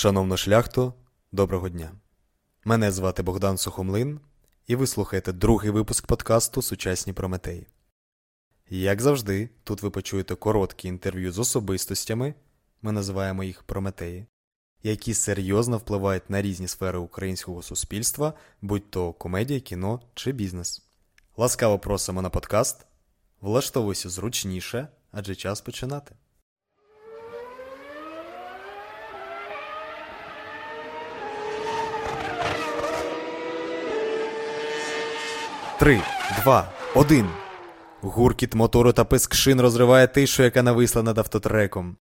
Шановна шляхто, доброго дня. Мене звати Богдан Сухомлин, і ви слухаєте другий випуск подкасту Сучасні Прометеї. Як завжди, тут ви почуєте короткі інтерв'ю з особистостями, ми називаємо їх Прометеї, які серйозно впливають на різні сфери українського суспільства, будь то комедія, кіно чи бізнес. Ласкаво просимо на подкаст. Влаштовуйся зручніше, адже час починати. Три, два, один. Гуркіт мотору та писк шин розриває тишу, яка нависла над автотреком.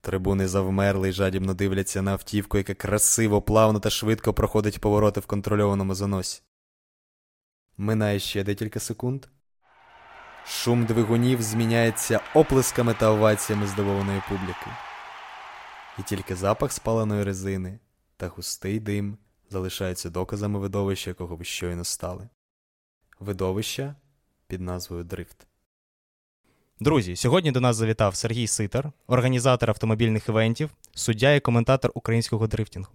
Трибуни завмерли й жадібно дивляться на автівку, яка красиво, плавно та швидко проходить повороти в контрольованому заносі. Минає ще декілька секунд. Шум двигунів зміняється оплесками та оваціями здивованої публіки. І тільки запах спаленої резини та густий дим залишаються доказами видовища, якого ви щойно стали. Видовища під назвою Дрифт. Друзі, сьогодні до нас завітав Сергій Ситар, організатор автомобільних івентів, суддя і коментатор українського дрифтингу,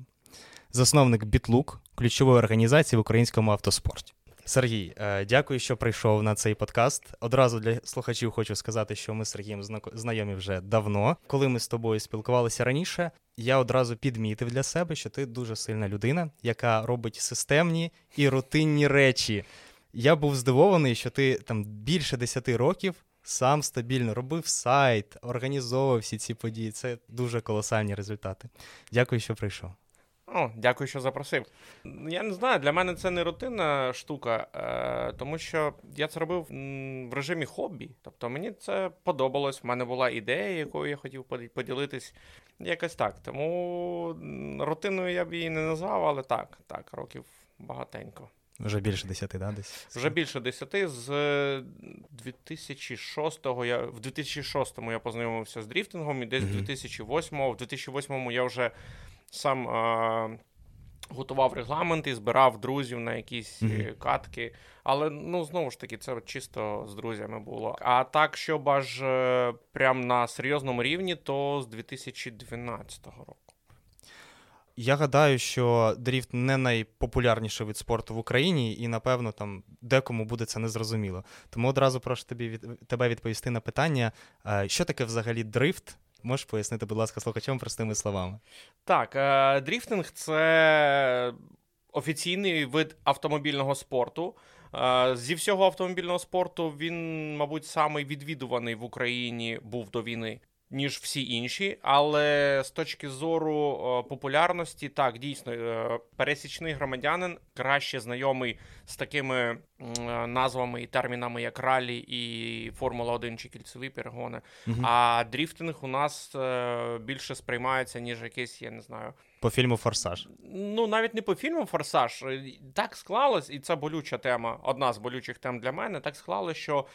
засновник Бітлук, ключової організації в українському автоспорті. Сергій, е, дякую, що прийшов на цей подкаст. Одразу для слухачів хочу сказати, що ми з Сергієм знайомі вже давно. Коли ми з тобою спілкувалися раніше, я одразу підмітив для себе, що ти дуже сильна людина, яка робить системні і рутинні речі. Я був здивований, що ти там більше 10 років сам стабільно робив сайт, організовував всі ці події. Це дуже колосальні результати. Дякую, що прийшов. О, Дякую, що запросив. Я не знаю, для мене це не рутинна штука, е, тому що я це робив в режимі хобі. Тобто мені це подобалось. В мене була ідея, якою я хотів поділитись. Якось так. Тому рутиною я б її не назвав, але так, так, років багатенько. Вже більше десяти, да, десь? Вже більше десяти. З 2006-го я в 2006-му я познайомився з дріфтингом, і десь mm-hmm. 2008-му, в 2008-му я вже сам а, готував регламенти, збирав друзів на якісь mm-hmm. катки. Але ну знову ж таки, це чисто з друзями було. А так, щоб аж е, прям на серйозному рівні, то з 2012 року. Я гадаю, що дріфт не найпопулярніший вид спорту в Україні, і, напевно, там декому буде це незрозуміло. Тому одразу прошу тобі від тебе відповісти на питання, що таке взагалі дрифт? Можеш пояснити, будь ласка, слухачам простими словами. Так, е, дріфтинг це офіційний вид автомобільного спорту. Е, зі всього автомобільного спорту він, мабуть, самий відвідуваний в Україні був до війни ніж всі інші, але з точки зору е, популярності, так дійсно е, пересічний громадянин краще знайомий з такими е, назвами і термінами, як ралі і Формула 1 чи кільцеві перегони. Угу. А дріфтинг у нас більше сприймається, ніж якийсь, я не знаю. По фільму Форсаж. Ну, навіть не по фільму Форсаж. Так склалось, і це болюча тема, одна з болючих тем для мене. Так склалось, що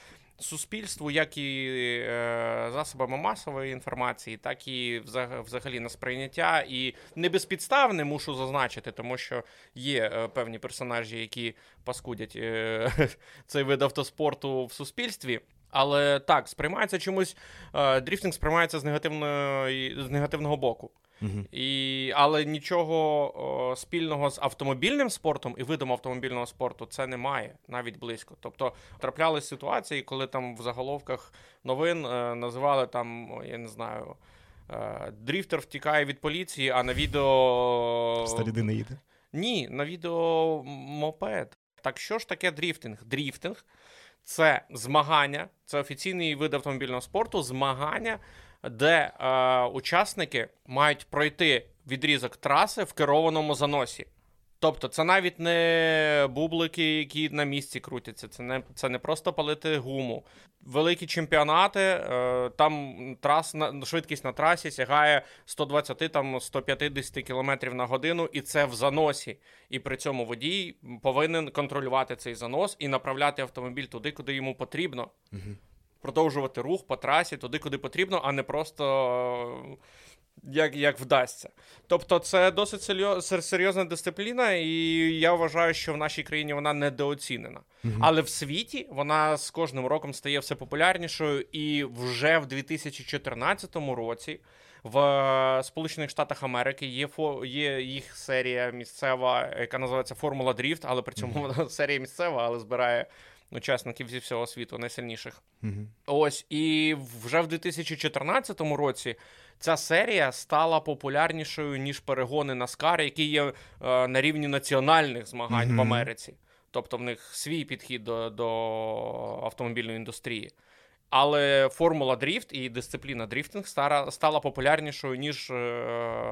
суспільству, як і е, засобами масової інформації, так і взагалі на сприйняття. І не безпідставне мушу зазначити, тому що є е, певні персонажі, які паскудять е, цей вид автоспорту в суспільстві. Але так, сприймається чомусь дріфтинг сприймається з негативного, з негативного боку. Угу. І, Але нічого о, спільного з автомобільним спортом і видом автомобільного спорту це немає навіть близько. Тобто траплялись ситуації, коли там в заголовках новин е, називали там, я не знаю, е, дріфтер втікає від поліції, а на відео. Старіди не їде? Ні, на відео мопед. Так що ж таке дріфтинг? Дріфтинг це змагання, це офіційний вид автомобільного спорту, змагання де е, учасники мають пройти відрізок траси в керованому заносі. Тобто це навіть не бублики, які на місці крутяться, це не це не просто палити гуму. Великі чемпіонати, е, там трас, швидкість на трасі сягає 120 там 150 км на годину, і це в заносі. І при цьому водій повинен контролювати цей занос і направляти автомобіль туди, куди йому потрібно. Угу продовжувати рух по трасі туди, куди потрібно, а не просто. Як як вдасться. Тобто це досить серйозна дисципліна, і я вважаю, що в нашій країні вона недооцінена. mm Але в світі вона з кожним роком стає все популярнішою, і вже в 2014 році В е, Сполучених Штатах Америки є фо, є їх серія місцева, яка називається Formula Drift, але при цьому вона серія місцева, але збирає учасників зі всього світу, найсильніших. Мгм. Ось і вже в 2014 році ця серія стала популярнішою ніж перегони NASCAR, які є е, на рівні національних змагань в Америці. Тобто в них свій підхід до, до автомобільної індустрії. Але формула дріфт і дисципліна дріфтинг стара, стала популярнішою, ніж е,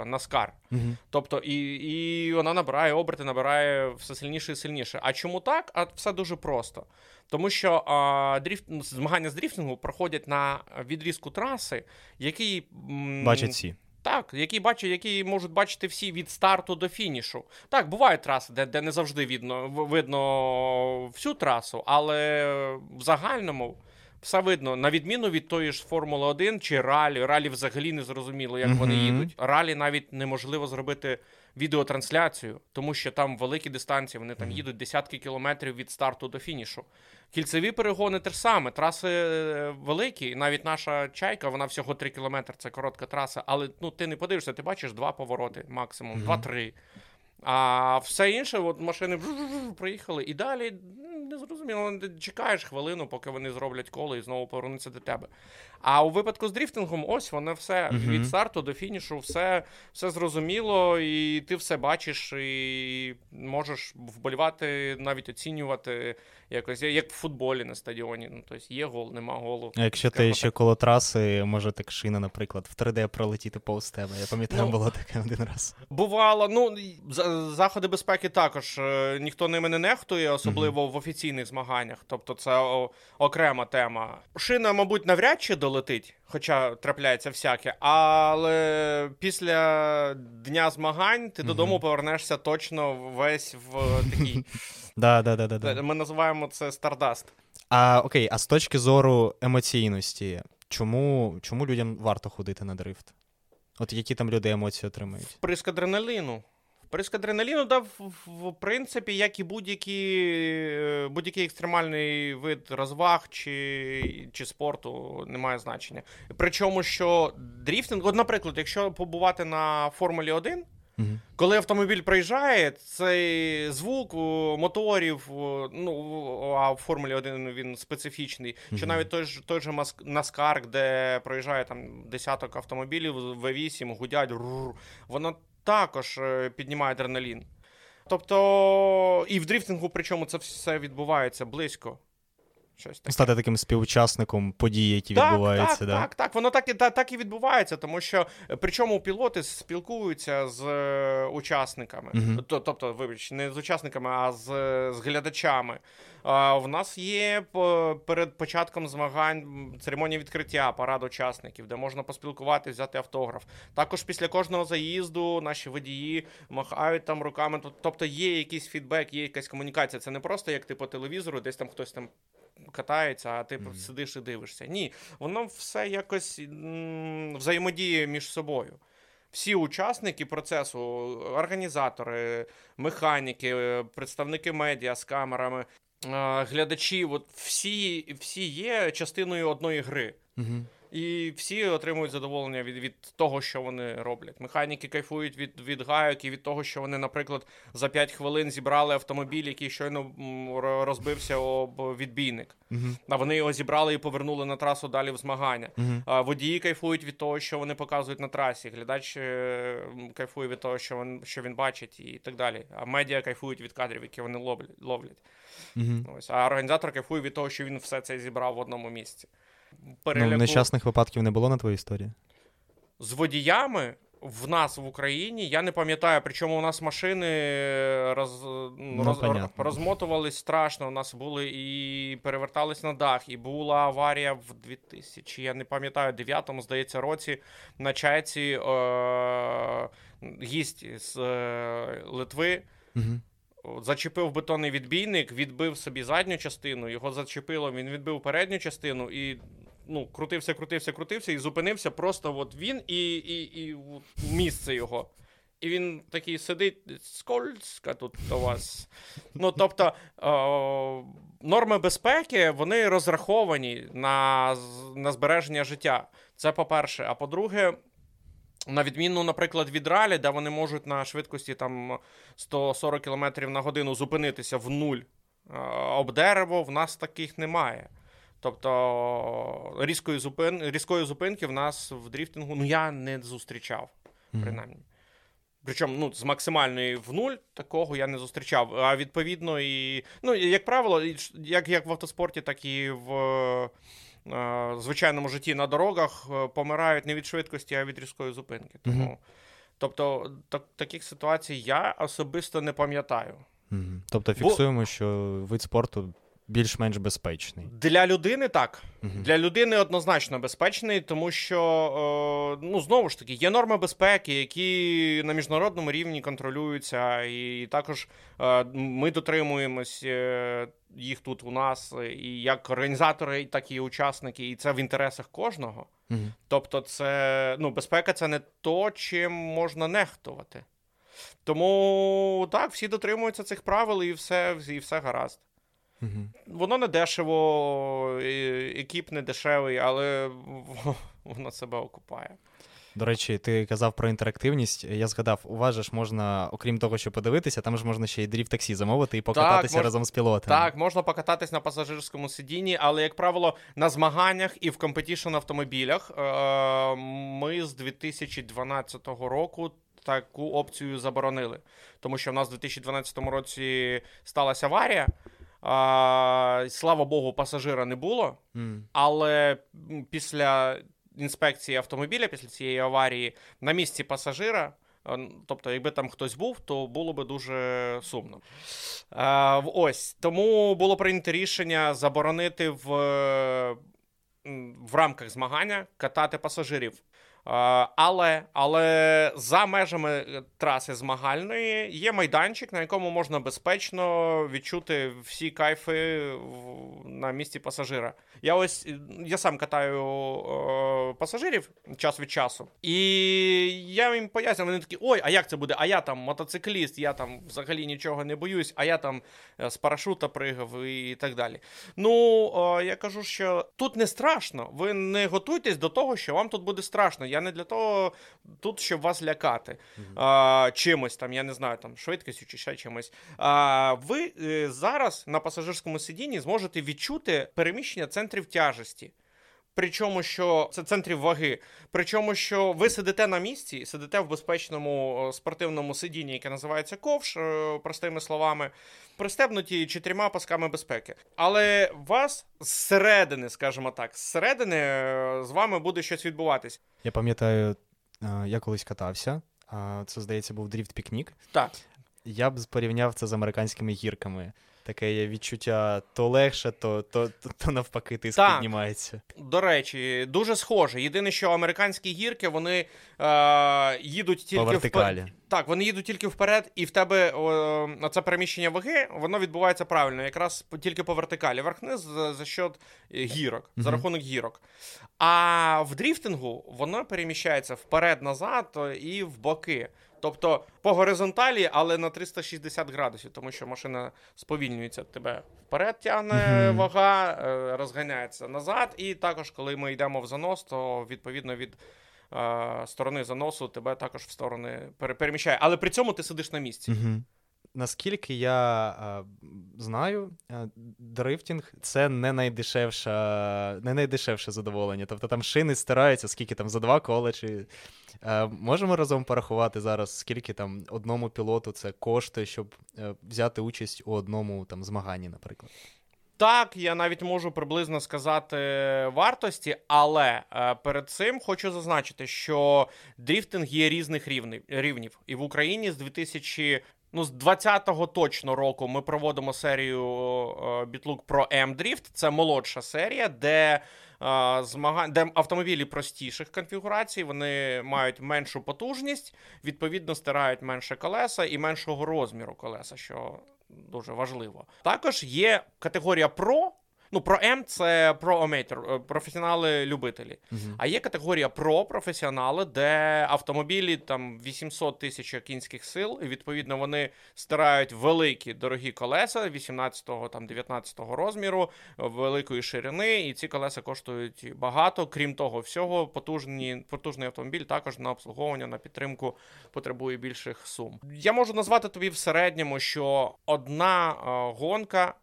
NASCAR. Мгм. Тобто, і, і вона набирає оберти, набирає все сильніше і сильніше. А чому так? А все дуже просто. Тому що а, дріфт, ну, змагання з дріфтингу проходять на відрізку траси, який м, Бачать всі. так, які бачать, які можуть бачити всі від старту до фінішу. Так, бувають траси, де, де не завжди видно, видно всю трасу, але в загальному. Все видно, на відміну від тої ж Формули 1 чи ралі. Ралі взагалі не зрозуміло, як вони їдуть. Ралі навіть неможливо зробити відеотрансляцію, тому що там великі дистанції, вони там їдуть десятки кілометрів від старту до фінішу. Кільцеві перегони те ж саме. Траси е, великі, і навіть наша чайка, вона всього 3 кілометри, це коротка траса. Але ну ти не подивишся, ти бачиш два повороти максимум, Мгм. два-три. А все інше, от машини проїхали, і далі не зрозуміло, чекаєш хвилину, поки вони зроблять коло і знову повернуться до тебе. А у випадку з дріфтингом, ось воно все Мгм. від старту до фінішу, все, все зрозуміло, і ти все бачиш, і можеш вболівати, навіть оцінювати якось, як в футболі на стадіоні. Ну, тобто є гол, нема голу. А якщо ти ще коло траси, може так шина, наприклад, в 3D пролетіти повз тебе. Я пам'ятаю, Ну, було таке один раз. Бувало, ну за- заходи безпеки також е, ніхто ними не нехтує, особливо в офіційних змаганнях. Тобто це окрема тема. Шина, мабуть, навряд чи долетить, хоча трапляється всяке. Але після дня змагань ти додому повернешся точно весь в такий. Да, да, да, да, да. Ми називаємо це стардаст. А окей, а з точки зору емоційності, чому, чому людям варто ходити на дрифт? От які там люди емоції отримують? Вприск адреналіну. Вприск адреналіну дав, в, принципі, як і будь-який, е, будь-який екстремальний вид розваг чи, чи спорту, не має значення. Причому, що дріфтинг, от, наприклад, якщо побувати на Формулі 1, Угу. коли автомобіль проїжджає, цей звук моторів, ну а в Формулі 1 він специфічний. Що Мгм. навіть той ж той же Мас- де проїжджає там десяток автомобілів V8, гудять, рур, воно також е, піднімає адреналін. Тобто, і в дрифтингу, причому це все відбувається близько. Щось таке. Стати таким співучасником подій, які Так, відбуваються. так, да? так, так, воно так і та- так і відбувається, тому що е, причому пілоти спілкуються з е, учасниками. Т- тобто, вибач, не з учасниками, а з, з глядачами. А, в нас є перед початком змагань церемонія відкриття, парад учасників, де можна поспілкуватися, взяти автограф. Також після кожного заїзду наші водії махають там руками. Тобто є якийсь фідбек, є якась комунікація. Це не просто як ти по телевізору, десь там хтось там катається, а ти Мгм. сидиш і дивишся. Ні, воно все якось взаємодіє між собою. Всі учасники процесу, організатори, механіки, представники медіа з камерами, глядачі, от всі, всі є частиною одної гри. Угу. І всі отримують задоволення від, від того, що вони роблять. Механіки кайфують від, від гайок і від того, що вони, наприклад, за 5 хвилин зібрали автомобіль, який щойно розбився об відбійник. Угу. А вони його зібрали і повернули на трасу далі в змагання. Угу. А водії кайфують від того, що вони показують на трасі. Глядач е, кайфує від того, що він, що він бачить, і так далі. А медіа кайфують від кадрів, які вони ловлять. ловлять. Угу. Ось. А організатор кайфує від того, що він все це зібрав в одному місці. Ну, нещасних випадків не було на твоїй історії? з водіями. В нас в Україні я не пам'ятаю, причому у нас машини роз, ну, роз, розмотувались страшно. У нас були і перевертались на дах, і була аварія в 2000, я не пам'ятаю, 9-му, здається, році на чайці е, гість з е, Литви. Угу. Зачепив бетонний відбійник, відбив собі задню частину, його зачепило, він відбив передню частину і ну, крутився, крутився, крутився і зупинився просто от він і, і, і місце його. І він такий сидить, скользка тут у вас. Ну, тобто, е, норми безпеки вони розраховані на, на збереження життя. Це по-перше. А по-друге, На відміну, наприклад, від ралі, де вони можуть на швидкості там 140 км на годину зупинитися в нуль об дерево, в нас таких немає. Тобто різкої зупин... різкої зупинки в нас в дріфтингу ну, я не зустрічав, принаймні. Причому ну, з максимальної в нуль такого я не зустрічав. А відповідно, і, ну, як правило, як як в автоспорті, так і в е, звичайному житті на дорогах е, помирають не від швидкості, а від різкої зупинки. Тому, mm-hmm. Тобто, так, таких ситуацій я особисто не пам'ятаю. Mm-hmm. Тобто, фіксуємо, Бо... що вид спорту більш-менш безпечний. Для людини так. Угу. Для людини однозначно безпечний, тому що, е, ну, знову ж таки, є норми безпеки, які на міжнародному рівні контролюються, і також е, ми дотримуємось е, їх тут у нас, і як організатори, так і учасники, і це в інтересах кожного. Угу. Тобто, це ну, безпека це не то, чим можна нехтувати. Тому так, всі дотримуються цих правил, і все, і все гаразд. Угу. Воно не дешево, екіп не дешевий, але воно себе окупає. До речі, ти казав про інтерактивність. Я згадав, у вас же ж можна, окрім того, що подивитися, там ж можна ще й дріфт таксі замовити і покататися так, разом з пілотами. Так, можна покататись на пасажирському сидінні, але, як правило, на змаганнях і в competition автомобілях е, ми з 2012 року. Таку опцію заборонили, тому що в нас в 2012 році сталася аварія. А, Слава Богу, пасажира не було, mm. але після інспекції автомобіля, після цієї аварії, на місці пасажира. Тобто, якби там хтось був, то було би дуже сумно. А, Ось тому було прийнято рішення заборонити в в рамках змагання катати пасажирів. Але але за межами е, траси змагальної є майданчик, на якому можна безпечно відчути всі кайфи на місці пасажира. Я ось я сам катаю о, пасажирів час від часу, і я їм пояснюю, вони такі: ой, а як це буде? А я там мотоцикліст, я там взагалі нічого не боюсь, а я там е, з парашута пригав і так далі. Ну о, я кажу, що тут не страшно. Ви не готуйтесь до того, що вам тут буде страшно. Я не для того тут, щоб вас лякати mm-hmm. а, чимось там, я не знаю, там швидкістю чи ще чимось. А, Ви е, зараз на пасажирському сидінні зможете відчути переміщення центрів тяжесті. Причому, що це центрів ваги. Причому, що ви сидите на місці, сидите в безпечному спортивному сидінні, яке називається ковш, е, простими словами, пристебнуті чотирма пасками безпеки. Але вас зсередини, скажімо так, зсередини е, з вами буде щось відбуватись. Я пам'ятаю, е, я колись катався. Це, здається, був дріфт пікнік. Так. Я б порівняв це з американськими гірками таке є відчуття то легше, то то, то, то навпаки тиск так. піднімається. До речі, дуже схоже. Єдине, що американські гірки вони е, їдуть тільки По вертикалі. Вперед. Так, вони їдуть тільки вперед, і в тебе о, це переміщення ваги, воно відбувається правильно, якраз тільки по вертикалі. Верх-низ за, за счет гірок, mm-hmm. за рахунок гірок. А в дріфтингу воно переміщається вперед-назад і в боки. Тобто по горизонталі, але на 360 градусів, тому що машина сповільнюється, тебе вперед тягне mm-hmm. вага, е, розганяється назад. І також, коли ми йдемо в занос, то відповідно від е, сторони заносу тебе також в сторони переміщає. Але при цьому ти сидиш на місці. Mm-hmm. Наскільки я а, знаю, дрифтінг це не найдешевша, не найдешевше задоволення. Тобто там шини стираються, скільки там за два кола. Чи... А, можемо разом порахувати зараз, скільки там одному пілоту це коштує, щоб е, взяти участь у одному там змаганні, наприклад. Так, я навіть можу приблизно сказати вартості, але е, перед цим хочу зазначити, що дріфтинг є різних рівнів. І в Україні з 2000 Ну, з 20-го точно року ми проводимо серію бітлук про М-Дріфт. Це молодша серія, де е, де автомобілі простіших конфігурацій, вони мають меншу потужність, відповідно, стирають менше колеса і меншого розміру колеса, що дуже важливо. Також є категорія Pro, Ну, про М це про ометр, професіонали-любителі. Угу. А є категорія про професіонали, де автомобілі там 800 тисяч кінських сил, і відповідно вони стирають великі дорогі колеса 18-го там 19-го розміру, великої ширини, і ці колеса коштують багато. Крім того, всього потужні, потужний автомобіль також на обслуговування, на підтримку потребує більших сум. Я можу назвати тобі в середньому, що одна е, гонка.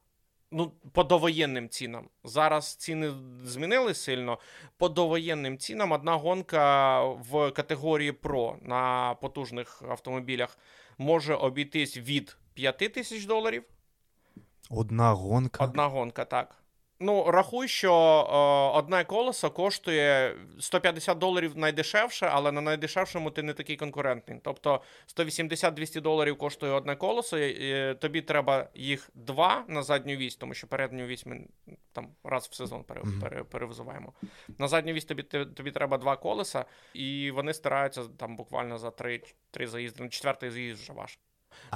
Ну, по довоєнним цінам. Зараз ціни змінили сильно. По довоєнним цінам одна гонка в категорії Pro на потужних автомобілях може обійтись від 5 тисяч доларів. Одна гонка. Одна гонка, так. Ну, рахуй, що е, одне колесо коштує 150 доларів найдешевше, але на найдешевшому ти не такий конкурентний. Тобто 180-200 доларів коштує одне колесо, і тобі треба їх два на задню вісь, тому що передню вісь ми там раз в сезон пере, пере, перевзуваємо. На задню вісь тобі тобі треба два колеса, і вони стараються там буквально за три, три заїзди. На четвертий заїзд вже ваш.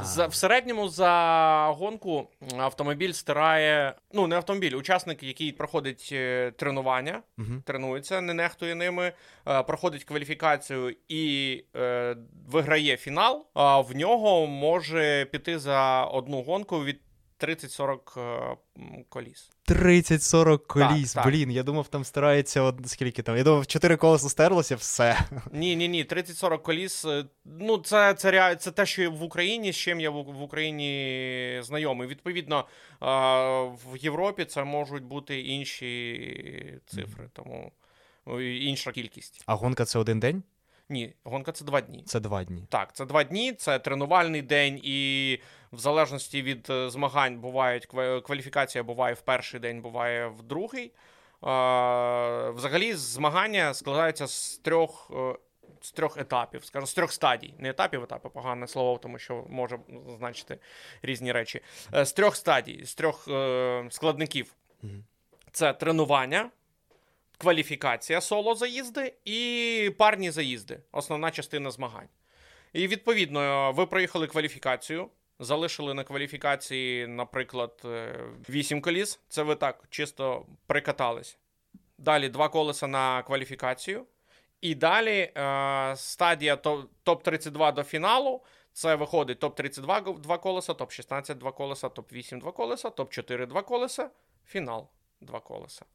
За, в середньому за гонку автомобіль стирає. Ну, не автомобіль, учасник, який проходить е, тренування, угу. тренується, не нехтує ними, е, проходить кваліфікацію і е, виграє фінал. А в нього може піти за одну гонку від 30-40 е, коліс. 30-40 коліс. Так, так. Блін, я думав, там старається од... скільки там. Я думав, 4 колеса стерлося, все. Ні, ні, ні, 30-40 коліс. е, Ну, це, це, це те, що в Україні, з чим я в, в Україні знайомий. Відповідно, е, в Європі це можуть бути інші цифри, тому інша кількість. А гонка це один день? Ні, гонка це два дні. Це два дні. Так, це два дні, це тренувальний день, і в залежності від е, змагань бувають кваліфікація буває в перший день, буває в другий. Е, Взагалі, змагання складаються з трьох. е, З трьох етапів, скажу, з трьох стадій. Не етапів, етапи погане слово, тому що може значити різні речі. З трьох стадій, з трьох е, складників. Це тренування, кваліфікація соло заїзди і парні заїзди, основна частина змагань. І відповідно, ви проїхали кваліфікацію, залишили на кваліфікації, наприклад, 8 коліс. Це ви так чисто прикатались. Далі два колеса на кваліфікацію. І далі е, стадія топ-32 до фіналу. Це виходить топ-32 два колеса, топ-16 два колеса, топ-8 два колеса, топ-4 два колеса, фінал два колеса.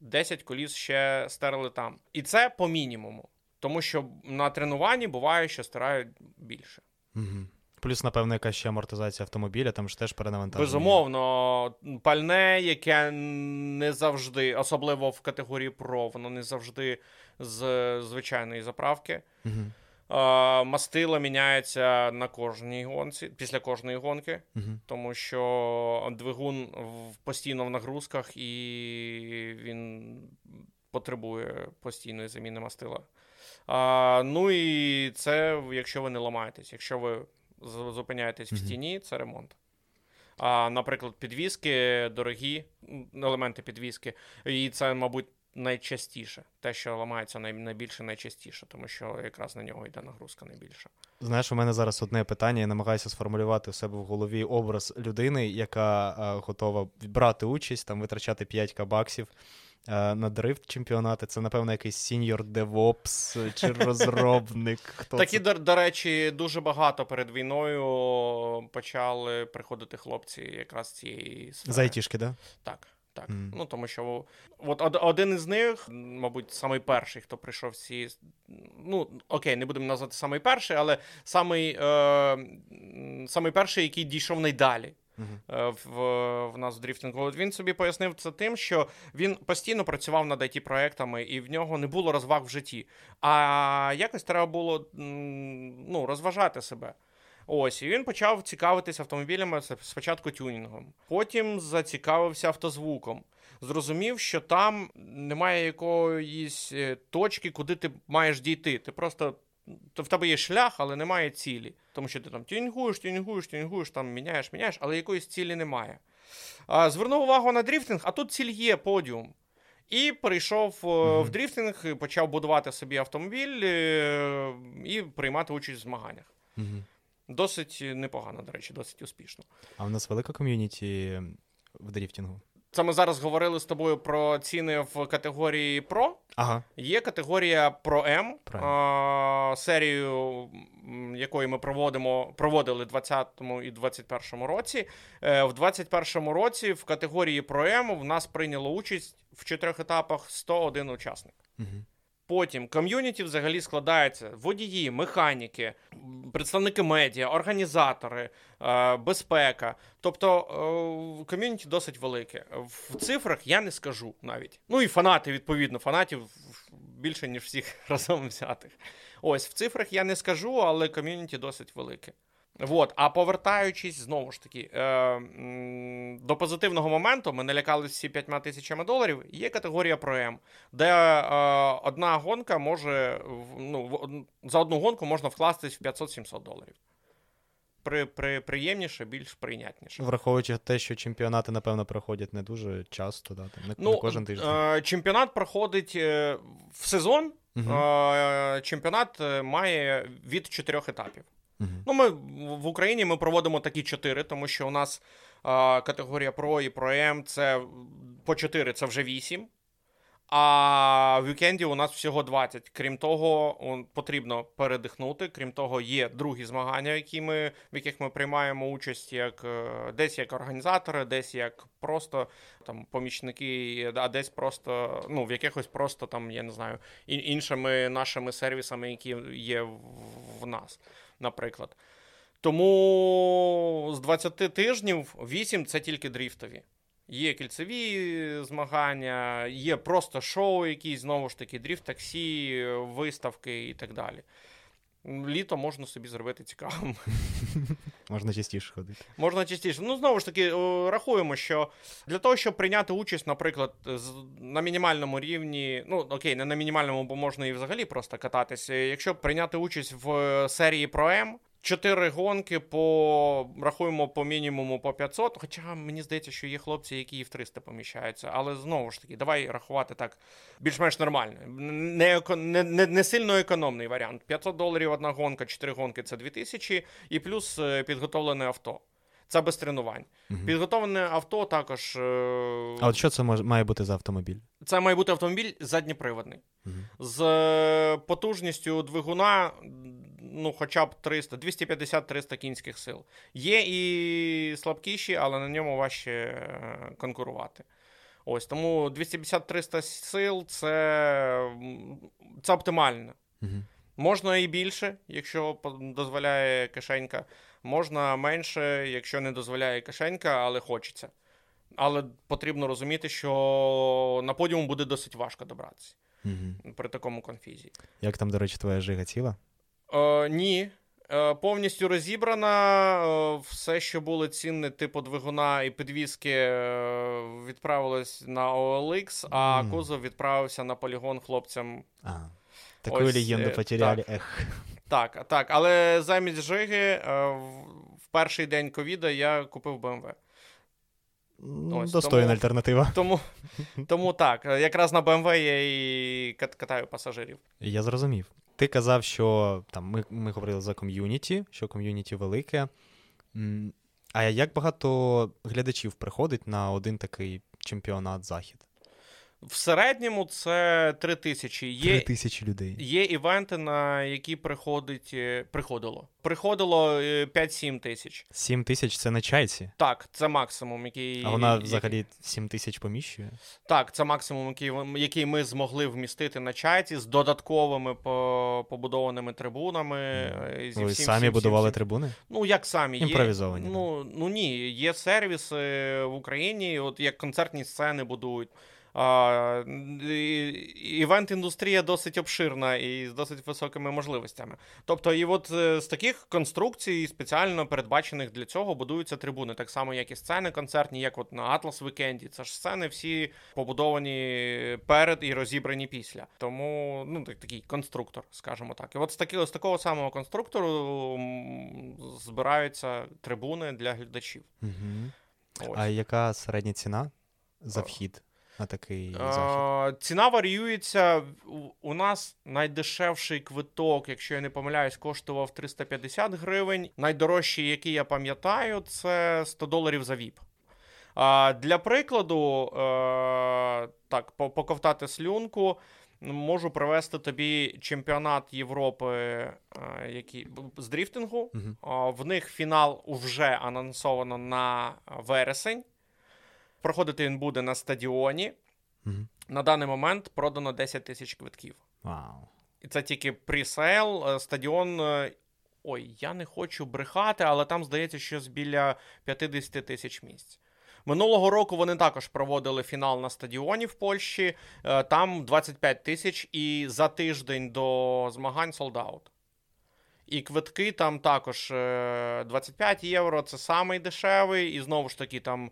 10 коліс ще стерли там. І це по мінімуму. Тому що на тренуванні буває, що стирають більше. Угу. Плюс, напевно, якась ще амортизація автомобіля, там ж теж перенавантаження. Безумовно, пальне, яке не завжди, особливо в категорії Pro, воно не завжди з звичайної заправки. Угу. Мастило міняється на кожній гонці, після кожної гонки, Угу. тому що двигун в- постійно в нагрузках і він потребує постійної заміни мастила. А, ну і це якщо ви не ламаєтесь, якщо ви зупиняєтесь в стіні, це ремонт. А, наприклад, підвіски дорогі елементи підвіски, і це, мабуть, найчастіше. Те, що ламається найбільше, найчастіше, тому що якраз на нього йде нагрузка найбільша. Знаєш, у мене зараз одне питання. Я намагаюся сформулювати у себе в голові образ людини, яка е, готова брати участь, там витрачати 5к баксів е, на дрифт чемпіонати. Це, напевно, якийсь senior DevOps чи розробник. Хто Такі, це? до, до речі, дуже багато перед війною почали приходити хлопці якраз цієї сфери. З да? Так. Так, Мгм. ну тому що от од- один із них, мабуть, самий перший, хто прийшов всі. Ну, окей, не будемо назвати самий перший, але самий, е, самий перший, який дійшов найдалі е, в, в нас в дріфтингу. От Він собі пояснив це тим, що він постійно працював над it проектами і в нього не було розваг в житті. А якось треба було ну, розважати себе. Ось, і він почав цікавитися автомобілями спочатку тюнінгом, потім зацікавився автозвуком. Зрозумів, що там немає якоїсь е, точки, куди ти маєш дійти. Ти просто в тебе є шлях, але немає цілі. Тому що ти там тюнінгуєш, тюнінгуєш, тюнінгуєш, там міняєш, міняєш, але якоїсь цілі немає. Звернув увагу на дріфтинг, а тут ціль є подіум. І прийшов е, Мгм. в дріфтинг, почав будувати собі автомобіль е, і приймати участь в змаганнях. Мгм. Досить непогано, до речі, досить успішно. А в нас велика ком'юніті в дріфтінгу. Це ми зараз говорили з тобою про ціни в категорії Pro. Ага. Є категорія Pro M, а, серію якої ми проводимо, проводили в 20-му і 21-му році. Е, В 21-му році в категорії Pro M в нас прийняло участь в чотирьох етапах 101 учасник. Угу. Потім ком'юніті взагалі складається водії, механіки, представники медіа, організатори, е, безпека. Тобто е, ком'юніті досить велике. В цифрах я не скажу навіть. Ну і фанати, відповідно, фанатів більше, ніж всіх разом взятих. Ось в цифрах я не скажу, але ком'юніті досить велике. От, а повертаючись знову ж таки е, до позитивного моменту, ми не лякалися всі 5 тисячами доларів. Є категорія Pro M, де е, одна гонка може ну, в за одну гонку можна вкластись в 500-700 доларів. При, при, приємніше, більш прийнятніше. Враховуючи те, що чемпіонати, напевно, проходять не дуже часто, да, там, не, Ну, не кожен тиждень. Е, чемпіонат проходить е, в сезон. Мгм. Е, чемпіонат е, має від чотирьох етапів. Мгм. Ну, ми в Україні ми проводимо такі чотири, тому що у нас а, категорія Pro і Pro M це по чотири, це вже вісім. А в вікенді у нас всього 20. Крім того, потрібно передихнути. Крім того, є другі змагання, які ми, в яких ми приймаємо участь як е, десь як організатори, десь як просто там помічники, а десь просто ну в якихось просто там, я не знаю, іншими нашими сервісами, які є в нас, наприклад. Тому з 20 тижнів 8 це тільки дріфтові. Є кільцеві змагання, є просто шоу, якісь знову ж таки, дріфт таксі, виставки і так далі. Літо можна собі зробити цікавим. Можна частіше ходити. Можна частіше. Ну, знову ж таки, рахуємо, що для того, щоб прийняти участь, наприклад, на мінімальному рівні, ну окей, не на мінімальному, бо можна і взагалі просто кататися. Якщо прийняти участь в серії про M, чотири гонки по рахуємо по мінімуму по 500, Хоча мені здається, що є хлопці, які і в 300 поміщаються. Але знову ж таки, давай рахувати так більш-менш нормально. Не, не, не, не сильно економний варіант. 500 доларів одна гонка, чотири гонки це 2000, і плюс е, підготовлене авто. Це без тренувань. Мгм. Підготовлене авто також. е, А от що це має бути за автомобіль? Це має бути автомобіль задніприводний. Мгм. З е, потужністю двигуна, ну, хоча б 300, 250-300 кінських сил. Є і слабкіші, але на ньому важче е, конкурувати. Ось тому 250-300 сил це, це оптимально. Мгм. Можна і більше, якщо дозволяє кишенька. Можна менше, якщо не дозволяє кишенька, але хочеться. Але потрібно розуміти, що на подіум буде досить важко добратися Мгм. при такому конфізі. Як там, до речі, твоя жига ціла? Е, ні. Е, повністю розібрана. Е, все, що було цінне, типу двигуна і підвіски, е, відправилось на OLX, а Мгм. кузов відправився на полігон хлопцям А, таку Ось, легенду е, потеряли. Ех. Так, так, але замість Жиги е, в- перший день ковіда я купив BMW. Ось, Достойна тому- альтернатива. Тому, тому так, якраз на BMW я і кат- катаю пасажирів. Я зрозумів. Ти казав, що там ми, ми говорили за ком'юніті, що ком'юніті велике. А як багато глядачів приходить на один такий чемпіонат захід? В середньому це 3 тисячі. Є, тисячі людей. є івенти, на які приходить, е, приходило. Приходило е, 5-7 тисяч. Сім тисяч це на чайці, Так, це максимум, який. а вона взагалі сім тисяч поміщує. Так, це максимум, який, який ми змогли вмістити на чайці з додатковими побудованими трибунами. е, зі Ви всім, самі всім, будували всім, трибуни? Ну, як самі є. Імпровізовані, Ну, ну ні, є сервіси в Україні, от як концертні сцени будують. А, Івент-індустрія досить обширна і з досить високими можливостями. Тобто, і от е, з таких конструкцій, спеціально передбачених для цього, будуються трибуни, так само, як і сцени концертні, як от на Atlas Weekend. Це ж сцени всі побудовані перед і розібрані після. Тому ну, так- такий конструктор, скажімо так. І от з, таки, з такого самого конструктору збираються трибуни для глядачів. Угу. Ось. А яка середня ціна за вхід на такий захід? Ціна варіюється. У- У нас найдешевший квиток, якщо я не помиляюсь, коштував 350 гривень. Найдорожчий, який я пам'ятаю, це 100 доларів за ВІП. А, Для прикладу, е, так, поковтати слюнку. Можу привести тобі чемпіонат Європи, е, який з дріфтингу. Uh-huh. В них фінал вже анонсовано на вересень. Проходити він буде на стадіоні. Uh-huh. На даний момент продано 10 тисяч квитків. Wow. І це тільки presale. Е, стадіон. Е, ой, я не хочу брехати, але там здається, що біля 50 тисяч місць. Минулого року вони також проводили фінал на стадіоні в Польщі. Е, там 25 тисяч, і за тиждень до змагань солдаут. І квитки там також 25 євро це самий дешевий, і знову ж таки, там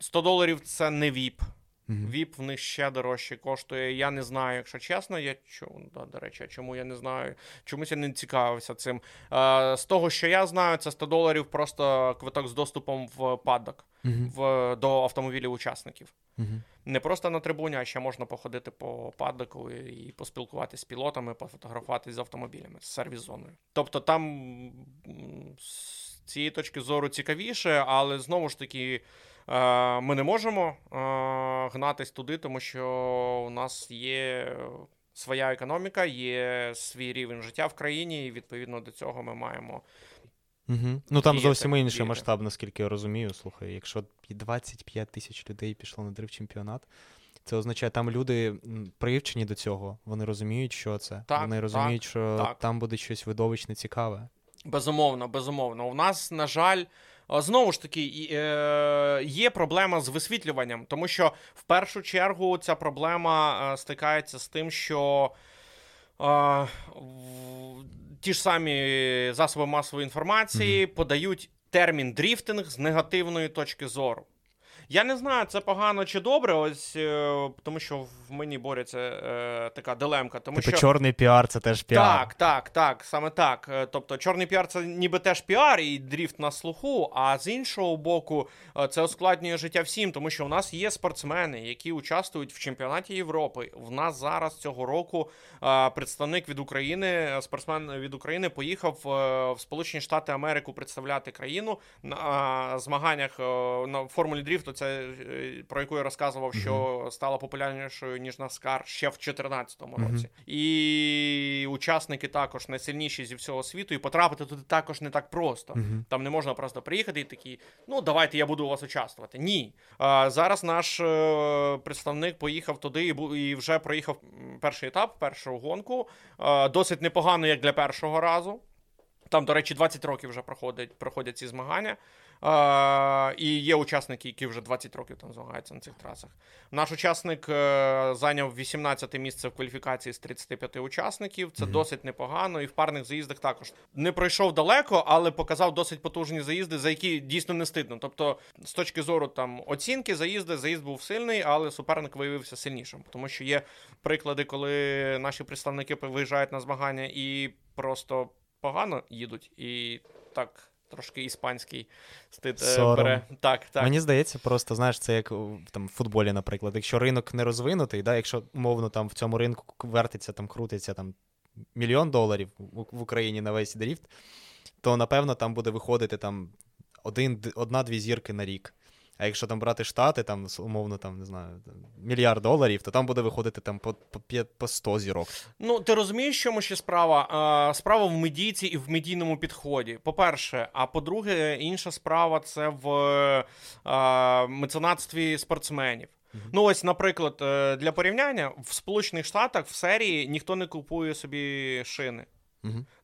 100 доларів це не ВІП. Віп в них ще дорожче коштує. Я не знаю, якщо чесно. Я чому, да, До речі, чому я не знаю? Чомусь я не цікавився цим. Е, З того, що я знаю, це 100 доларів просто квиток з доступом в mm-hmm. в, до автомобілів учасників. Не просто на трибуні, а ще можна походити по паддоку і поспілкуватися з пілотами, пофотографуватися з автомобілями, з сервіс-зоною. Тобто там з цієї точки зору цікавіше, але знову ж таки. Е, ми не можемо е, гнатись туди, тому що у нас є своя економіка, є свій рівень життя в країні, і відповідно до цього ми маємо. Угу. Ну там зовсім інший масштаб, наскільки я розумію. Слухай, якщо 25 тисяч людей пішло на дрифт чемпіонат, це означає, там люди привчені до цього. Вони розуміють, що це. Так, Вони розуміють, так, що так. там буде щось видовищне цікаве. Безумовно, безумовно. У нас, на жаль, Знову ж таки, е, є проблема з висвітлюванням, тому що в першу чергу ця проблема е, стикається з тим, що е, ті ж самі засоби масової інформації подають термін дріфтинг з негативної точки зору. Я не знаю, це погано чи добре, ось е, тому що в мені борються е, така дилемка. Тому типу що чорний піар це теж піар. Так, так, так, саме так. Е, тобто, чорний піар це ніби теж піар і дріфт на слуху. А з іншого боку, е, це ускладнює життя всім, тому що у нас є спортсмени, які участвують в чемпіонаті Європи. В нас зараз цього року е, представник від України, спортсмен від України, поїхав в Сполучені Штати Америку представляти країну на змаганнях на формулі дріфту це е, про яку я розказував, що mm-hmm. стала популярнішою ніж Наскар ще в 2014 році. І учасники також найсильніші зі всього світу, і потрапити туди також не так просто. Mm-hmm. Там не можна просто приїхати і такі, ну давайте я буду у вас участвувати. Ні. А, Зараз наш е, представник поїхав туди і і вже проїхав перший етап, першу гонку. А, досить непогано, як для першого разу. Там, до речі, 20 років вже проходять проходять ці змагання. І є учасники, які вже 20 років там змагаються на цих трасах. Наш учасник е, зайняв 18 місце в кваліфікації з 35 учасників. Це mm-hmm. досить непогано. І в парних заїздах також не пройшов далеко, але показав досить потужні заїзди, за які дійсно не стидно. Тобто, з точки зору там оцінки, заїзди, заїзд був сильний, але суперник виявився сильнішим. Тому що є приклади, коли наші представники виїжджають на змагання і просто погано їдуть, і так. Трошки іспанський стид е, Сором. бере. Так, так. Мені здається, просто знаєш, це як там в футболі, наприклад. Якщо ринок не розвинутий, да, якщо умовно там в цьому ринку вертиться, там крутиться там мільйон доларів в Україні на весь дріфт, то напевно там буде виходити там один, одна-дві зірки на рік. А якщо там брати штати, там умовно там не знаю, мільярд доларів, то там буде виходити там по по, по 100 зірок. Ну ти розумієш, чому ще справа? Справа в медійці і в медійному підході. По-перше, а по-друге, інша справа це в а, меценатстві спортсменів. Ну, ось, наприклад, е, для порівняння в Сполучених Штатах в серії ніхто не купує собі шини.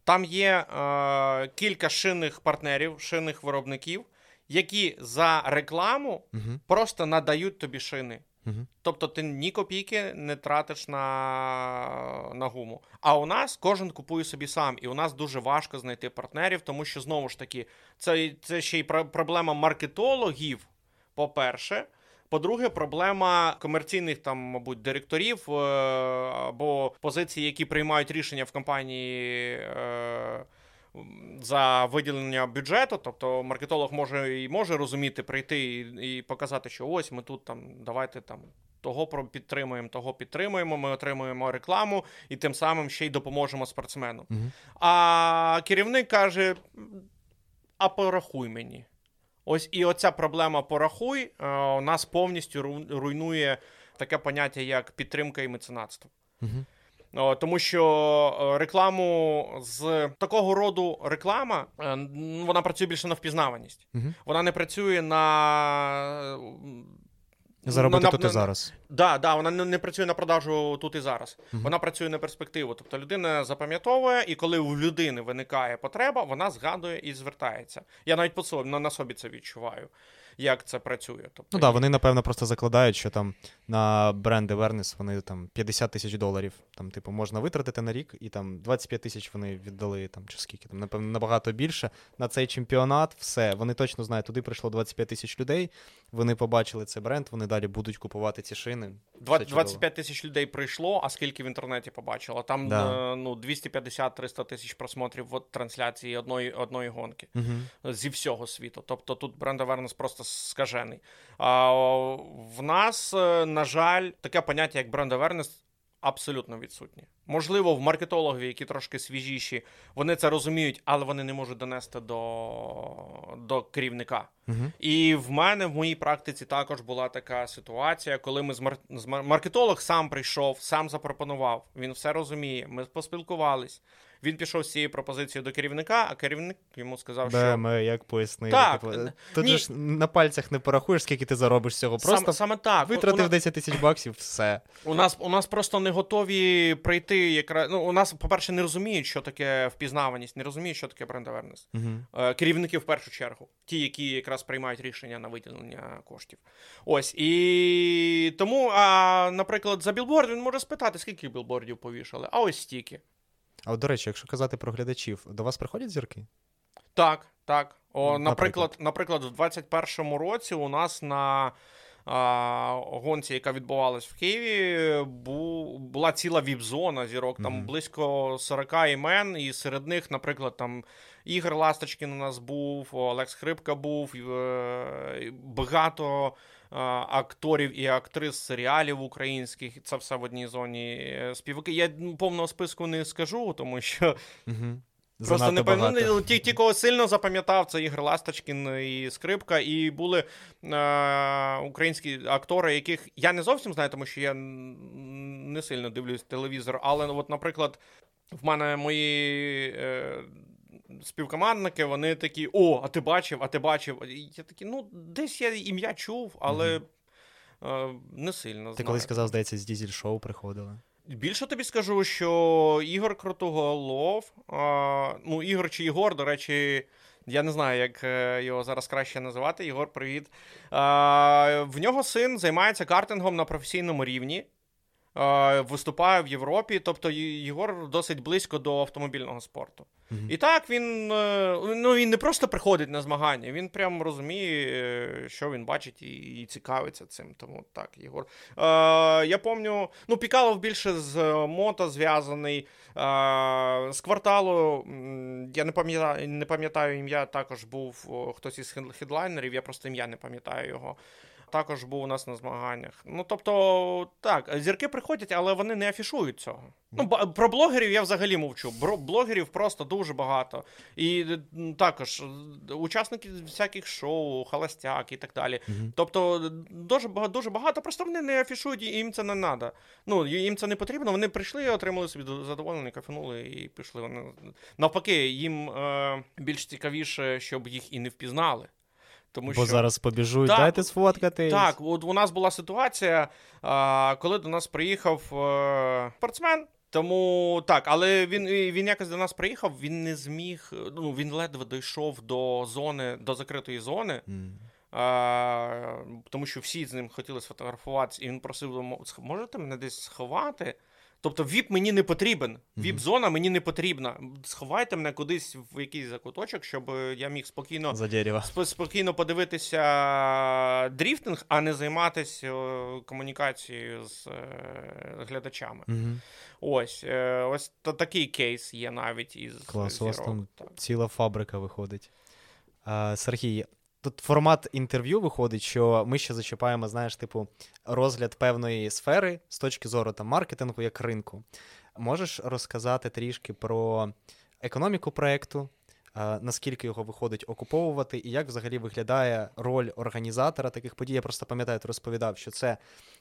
Там є е, кілька шинних партнерів, шинних виробників які за рекламу uh просто надають тобі шини. uh Тобто ти ні копійки не тратиш на на гуму. А у нас кожен купує собі сам, і у нас дуже важко знайти партнерів, тому що знову ж таки це це ще й проблема маркетологів. По-перше, по-друге, проблема комерційних там, мабуть, директорів е, або позицій, які приймають рішення в компанії. Е, за виділення бюджету, тобто маркетолог може і може розуміти, прийти і, і показати, що ось ми тут там давайте там. Того підтримуємо, того підтримуємо, ми отримуємо рекламу і тим самим ще й допоможемо спортсмену. Uh-huh. А керівник каже: а порахуй мені. Ось і оця проблема порахуй е, у нас повністю руйнує таке поняття, як підтримка і меценатство. Угу. О, Тому що е, рекламу з такого роду реклама е, вона працює більше на впізнаваність. Угу. Вона не працює на Заробити на- тут і на- зараз. Да, да, вона не, не працює на продажу тут і зараз. Мгм. Вона працює на перспективу. Тобто людина запам'ятовує, і коли у людини виникає потреба, вона згадує і звертається. Я навіть по собі на, на собі це відчуваю, як це працює. Тобто, Ну так, да, вони, напевно, просто закладають, що там на бренд Awareness вони там 50 тисяч доларів, там, типу, можна витратити на рік, і там 25 тисяч вони віддали, там, чи скільки, там, напевно, набагато більше. На цей чемпіонат все. Вони точно знають, туди прийшло 25 тисяч людей, вони побачили цей бренд, вони далі будуть купувати ці шини. Два- Все чудово. 25 тисяч людей прийшло, а скільки в інтернеті побачило? Там Да. е, ну, 250-300 тисяч просмотрів от трансляції одної, одної гонки Угу. зі всього світу. Тобто тут бренд Awareness просто скажений. А в нас, е, на жаль, таке поняття, як бренд Awareness, абсолютно відсутнє. Можливо, в маркетологів, які трошки свіжіші, вони це розуміють, але вони не можуть донести до, до керівника. Угу. І в мене в моїй практиці також була така ситуація, коли ми з, мар... з мар... маркетолог сам прийшов, сам запропонував. Він все розуміє. Ми поспілкувались. Він пішов з цією пропозицією до керівника, а керівник йому сказав, що БМ, як пояснити. Так, Типу, е, тут ні. ж на пальцях не порахуєш, скільки ти заробиш цього. Просто саме, саме так. Витратив у, 10 тисяч баксів, все. у нас у нас просто не готові прийти. Якраз ну у нас, по-перше, не розуміють, що таке впізнаваність, не розуміють, що таке бренд awareness. Угу. Керівники в першу чергу, ті, які якраз приймають рішення на виділення коштів. Ось і тому, а, наприклад, за білборд він може спитати, скільки білбордів повішали, а ось стільки. А от, до речі, якщо казати про глядачів, до вас приходять зірки? Так, так. О, наприклад, наприклад, в 21-му році у нас на а, гонці, яка відбувалась в Києві, бу, була ціла віп-зона зірок. Там Мгм. близько 40 імен, і серед них, наприклад, там Ігор Ласточкін у нас був, Олекс Хрипка був, е, багато. Е, Акторів і актрис серіалів українських, це все в одній зоні е, співаки. Я ну, повного списку не скажу, тому що Угу. Просто не ну, Ті, ті, кого сильно запам'ятав, це Ігор Ласточкін і Скрипка, і були е, українські актори, яких я не зовсім знаю, тому що я не сильно дивлюсь телевізор. Але, от, наприклад, в мене мої е, співкомандники, вони такі: О, а ти бачив, а ти бачив. І я такий, ну, десь я ім'я чув, але е, не сильно. Ти знаю. колись казав, здається, з дізель шоу приходили. Більше тобі скажу, що Ігор Крутоголов, а, ну, Ігор чи Ігор, до речі, я не знаю, як е, його зараз краще називати. Ігор, привіт. А, в нього син займається картингом на професійному рівні. Виступає в Європі, тобто Єгор досить близько до автомобільного спорту. Мгм. І так він, е, ну, він не просто приходить на змагання, він прям розуміє, е, що він бачить, і, і цікавиться цим. Тому так, Єгор. Е, я пам'ятаю, ну, Пікалов більше з е, мото зв'язаний. Е, з кварталу, я не пам'ятаю, не пам'ятаю ім'я, також був хтось із хедлайнерів, я просто ім'я не пам'ятаю його. Також був у нас на змаганнях. Ну, тобто, так, зірки приходять, але вони не афішують цього. Ну, про блогерів я взагалі мовчу. Бро- блогерів просто дуже багато. І також е, учасники всяких шоу, холостяк і так далі. Мгм. Тобто дуже багато, дуже багато, просто вони не афішують, і їм це не треба. Ну, їм це не потрібно. Вони прийшли, отримали собі задоволення, кафенули і пішли. Вони навпаки, їм е, більш цікавіше, щоб їх і не впізнали. Тому Бо що зараз побіжуть, Так, дайте сфоткати. так, от у нас була ситуація, коли до нас приїхав е, спортсмен. Тому так, але він, він якось до нас приїхав, він не зміг. Ну він ледве дійшов до зони, до закритої зони. М. А, тому що всі з ним хотіли сфотографуватися, і він просив, «Мо- можете мене десь сховати? Тобто ВІП мені не потрібен. ВІП-зона мені не потрібна. Сховайте мене кудись в якийсь закуточок, щоб я міг спокійно За сп- спокійно подивитися дріфтинг, а не займатися е, комунікацією з е, глядачами. Мгм. Ось, е, ось та- такий кейс є навіть із Клас, у вас там Так. ціла фабрика виходить. А, Сергій, тут формат інтерв'ю виходить, що ми ще зачіпаємо, знаєш, типу, розгляд певної сфери з точки зору там, маркетингу як ринку. Можеш розказати трішки про економіку проекту, наскільки його виходить окуповувати, і як взагалі виглядає роль організатора таких подій. Я просто пам'ятаю, ти розповідав, що це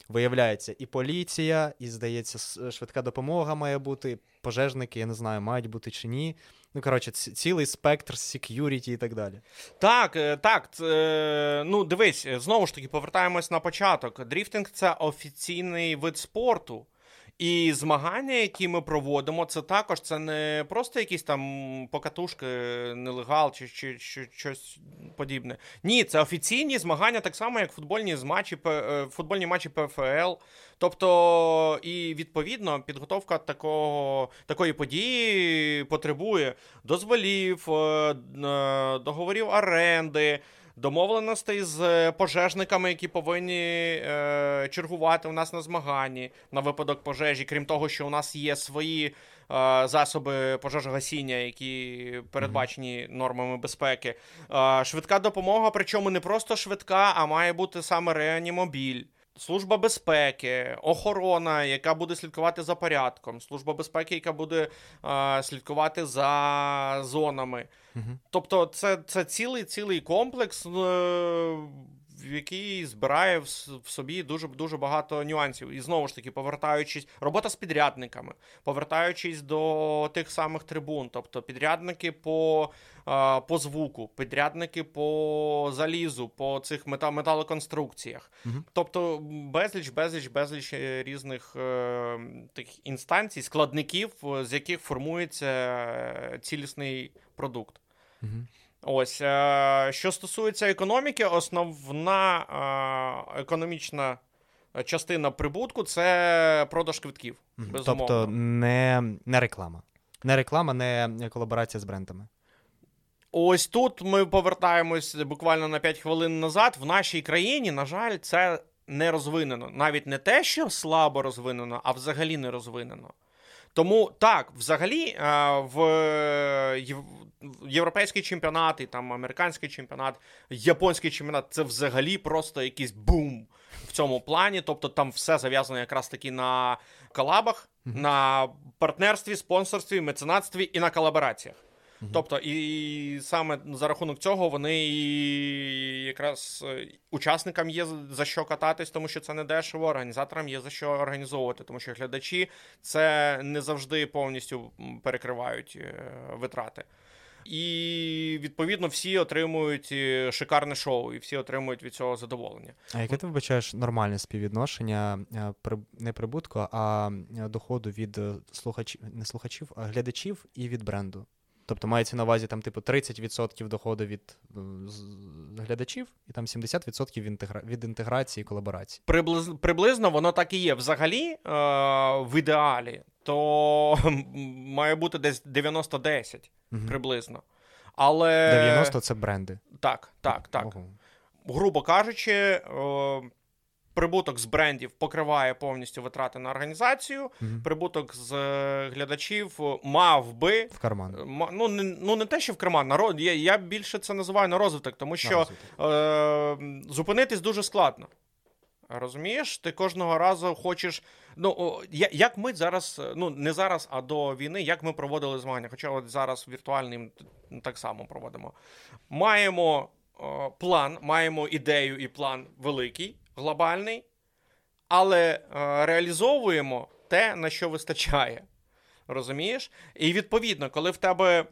виявляється і поліція, і здається, швидка допомога має бути. Пожежники, я не знаю, мають бути чи ні. Ну, коротше, цілий спектр security і так далі. Так, е, так. Це, ну, дивись, знову ж таки, повертаємось на початок. Дріфтинг це офіційний вид спорту. І змагання, які ми проводимо, це також це не просто якісь там покатушки, нелегал чи, чи, чи щось подібне. Ні, це офіційні змагання, так само, як футбольні матчі, е, футбольні матчі ПФЛ. Тобто, і відповідно підготовка такого, такої події потребує дозволів, е, е, договорів оренди домовленостей з е, пожежниками, які повинні е, чергувати у нас на змаганні на випадок пожежі, крім того, що у нас є свої е, засоби пожежогасіння, які передбачені нормами безпеки. Е, швидка допомога, причому не просто швидка, а має бути саме реанімобіль. Служба безпеки, охорона, яка буде слідкувати за порядком, служба безпеки, яка буде е, слідкувати за зонами. Угу. Тобто, це це цілий цілий комплекс, е, який збирає в, в собі дуже дуже багато нюансів. І знову ж таки, повертаючись, робота з підрядниками, повертаючись до тих самих трибун, тобто підрядники по по звуку, підрядники по залізу, по цих металоконструкціях. Угу. Тобто безліч, безліч, безліч е, різних е, таких інстанцій, складників, з яких формується е, цілісний продукт. Угу. Ось е, що стосується економіки, основна е, економічна частина прибутку це продаж квитків. Безумовно. Тобто не не реклама. Не реклама, не колаборація з брендами. Ось тут ми повертаємось буквально на 5 хвилин назад. В нашій країні, на жаль, це не розвинено. Навіть не те, що слабо розвинено, а взагалі не розвинено. Тому так, взагалі, е, в європейський чемпіонат, і там американський чемпіонат, японський чемпіонат це взагалі просто якийсь бум в цьому плані. Тобто там все зав'язано якраз таки на колабах, mm-hmm. на партнерстві, спонсорстві, меценатстві і на колабораціях. Тобто, і саме за рахунок цього вони і якраз е, учасникам є за що кататись, тому що це не дешево, організаторам є за що організовувати, тому що глядачі це не завжди повністю перекривають е, витрати. І відповідно всі отримують е, шикарне шоу, і всі отримують від цього задоволення. А яке ти вбачаєш нормальне співвідношення не прибутку, а доходу від слухачів, не слухачів, а глядачів і від бренду? Тобто мається на увазі там, типу, 30% доходу від е, глядачів, і там 70% від, інтегра... від інтеграції і колаборації. Приблиз... Приблизно воно так і є. Взагалі, е- в ідеалі, то має бути десь 90-10 угу. приблизно. Але... 90 це бренди. Так, так, так. Ого. Грубо кажучи, е- Прибуток з брендів покриває повністю витрати на організацію. mm Прибуток з е, глядачів мав би в карман. Е, ну не ну не те, що в карман народ. Я я більше це називаю на розвиток, тому що на е, зупинитись дуже складно. Розумієш, ти кожного разу хочеш. Ну як ми зараз, ну не зараз, а до війни, як ми проводили змагання. Хоча от зараз віртуальним так само проводимо. Маємо о, план, маємо ідею і план великий глобальний, але е, реалізовуємо те, на що вистачає. Розумієш? І відповідно, коли в тебе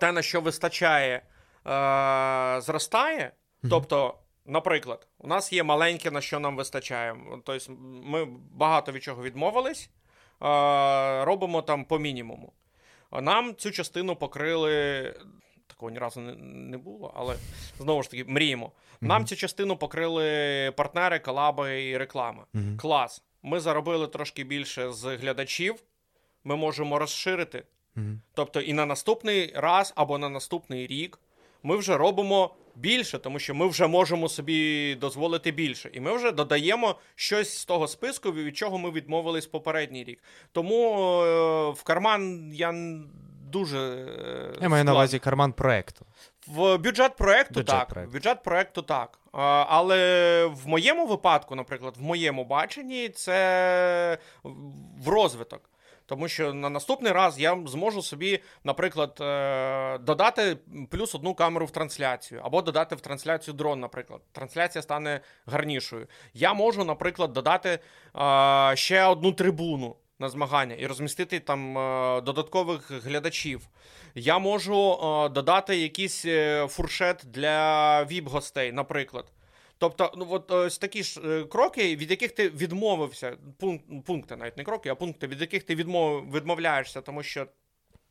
те, на що вистачає, е, зростає, тобто. Наприклад, у нас є маленьке, на що нам вистачає. Тобто ми багато від чого відмовились, робимо там по мінімуму. Нам цю частину покрили такого ні разу не, було, але знову ж таки мріємо. Нам mm-hmm. цю частину покрили партнери, колаби і реклама. Mm-hmm. Клас. Ми заробили трошки більше з глядачів, ми можемо розширити. Mm-hmm. Тобто, і на наступний раз або на наступний рік ми вже робимо більше, тому що ми вже можемо собі дозволити більше. І ми вже додаємо щось з того списку, від чого ми відмовились попередній рік. Тому е, в карман я дуже. Е, Я маю на увазі карман проекту. В бюджет проекту бюджет так. Проект. Бюджет проекту так. Але в моєму випадку, наприклад, в моєму баченні, це в розвиток. Тому що на наступний раз я зможу собі, наприклад, е, додати плюс одну камеру в трансляцію, або додати в трансляцію дрон, наприклад. Трансляція стане гарнішою. Я можу, наприклад, додати е, ще одну трибуну на змагання і розмістити там е, додаткових глядачів. Я можу додати якийсь фуршет для віп-гостей, наприклад. Тобто, ну от ось такі ж е, кроки, від яких ти відмовився, пункт, пункти, навіть не кроки, а пункти, від яких ти відмов, відмовляєшся, тому що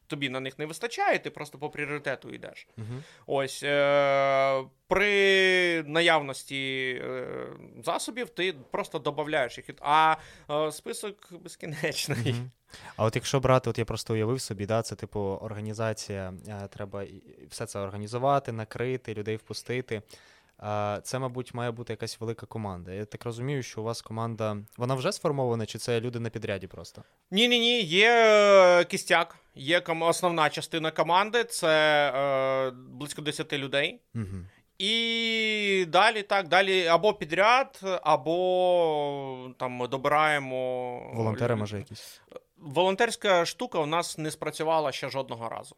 тобі на них не вистачає, ти просто по пріоритету йдеш. Угу. Ось е- при наявності е- засобів ти просто додаєш їх. А е- список безкінечний. Угу. А от якщо брати, от я просто уявив собі, да, це типу організація, е, треба все це організувати, накрити, людей впустити. Це, мабуть, має бути якась велика команда. Я так розумію, що у вас команда вона вже сформована, чи це люди на підряді просто? Ні, ні, ні, є е, кістяк, є основна частина команди, це е, близько 10 людей. Угу. І далі так, далі або підряд, або там ми добираємо. Волонтери, може, якісь. Волонтерська штука у нас не спрацювала ще жодного разу.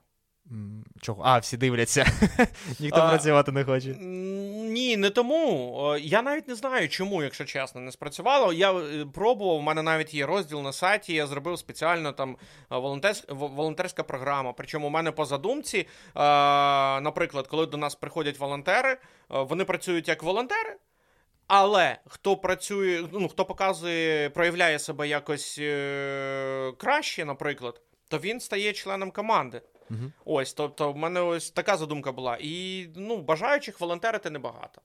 Чого? А, всі дивляться. Ніхто а, працювати не хоче. Ні, не тому. Я навіть не знаю, чому, якщо чесно, не спрацювало. Я е, пробував, у мене навіть є розділ на сайті, я зробив спеціально там волонтерськ, волонтерська програма. Причому у мене по задумці, наприклад, коли до нас приходять волонтери, вони працюють як волонтери. Але хто працює, ну хто показує, проявляє себе якось е- краще, наприклад, то він стає членом команди. Угу. Ось, тобто, в мене ось така задумка була. І ну, бажаючих волонтерити небагато.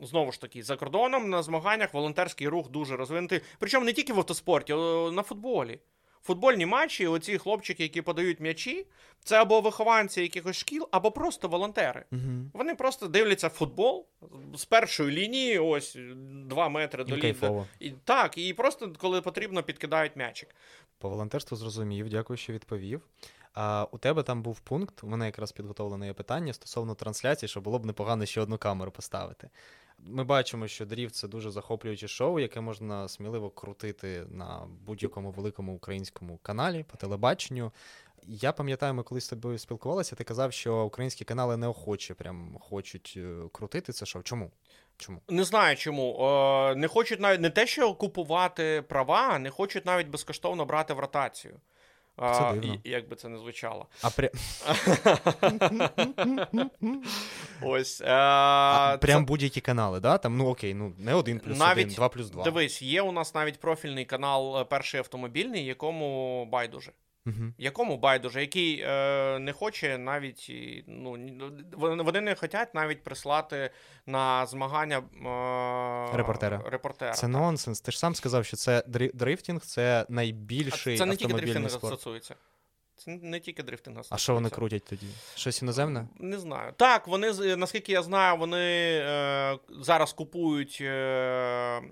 Знову ж таки, за кордоном на змаганнях волонтерський рух дуже розвинутий. Причому не тільки в автоспорті, а на футболі. Футбольні матчі, оці хлопчики, які подають м'ячі, це або вихованці якихось шкіл, або просто волонтери. Угу. Вони просто дивляться футбол з першої лінії, ось два метри до ліди. І Так, і просто коли потрібно, підкидають м'ячик. По волонтерству зрозумів, дякую, що відповів. А у тебе там був пункт, у мене якраз підготовлене є питання стосовно трансляції, що було б непогано ще одну камеру поставити. Ми бачимо, що дріфт це дуже захоплююче шоу, яке можна сміливо крутити на будь-якому великому українському каналі по телебаченню. Я пам'ятаю, ми колись з тобою спілкувалися, ти казав, що українські канали неохоче прям хочуть е, крутити це шоу. Чому? Чому? Не знаю чому. О, не хочуть навіть не те, що купувати права, не хочуть навіть безкоштовно брати в ротацію. Це дивно. І, Як би це не звучало. А при... Ось. А, а, Прям це... будь-які канали, да? Там, ну окей, ну не один плюс навіть, один, два плюс два. Дивись, є у нас навіть профільний канал е, перший автомобільний, якому байдуже. Угу. Якому байдуже, який е, не хоче навіть ну вони не хочуть навіть прислати на змагання е, репортера. репортера. Це так. нонсенс. Ти ж сам сказав, що це дрифтінг це найбільший. А це не тільки дрифтинг стосується. Це не тільки дрифтинг стосується. А що вони крутять тоді? Щось іноземне? Не знаю. Так, вони наскільки я знаю, вони е, зараз купують. Е,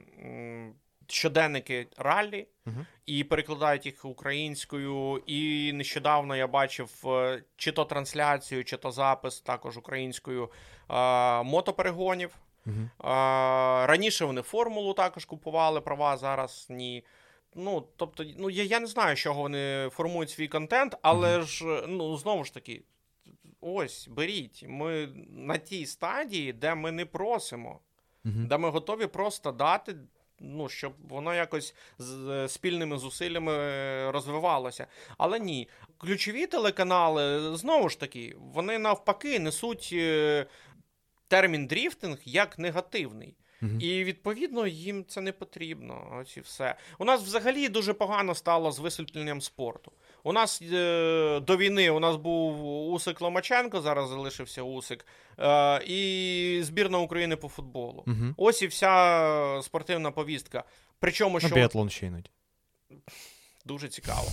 щоденники раллі uh-huh. і перекладають їх українською. І нещодавно я бачив е, чи то трансляцію, чи то запис також українською е, мотоперегонів. Е, раніше вони формулу також купували права, зараз ні. Ну, тобто, ну я я не знаю, з чого вони формують свій контент, але uh-huh. ж ну знову ж таки, ось беріть. Ми на тій стадії, де ми не просимо, де ми готові просто дати ну, щоб воно якось з спільними зусиллями е, розвивалося. Але ні, ключові телеканали знову ж таки, вони навпаки несуть е, термін дріфтинг як негативний. Uh-huh. І відповідно їм це не потрібно. Ось і все. У нас взагалі дуже погано стало з висвітленням спорту. У нас е, до війни у нас був Усик Ломаченко, зараз залишився Усик, е, і збірна України по футболу. Uh-huh. Ось і вся спортивна повістка. Причому, що... біатлон ще іноді. Дуже цікаво.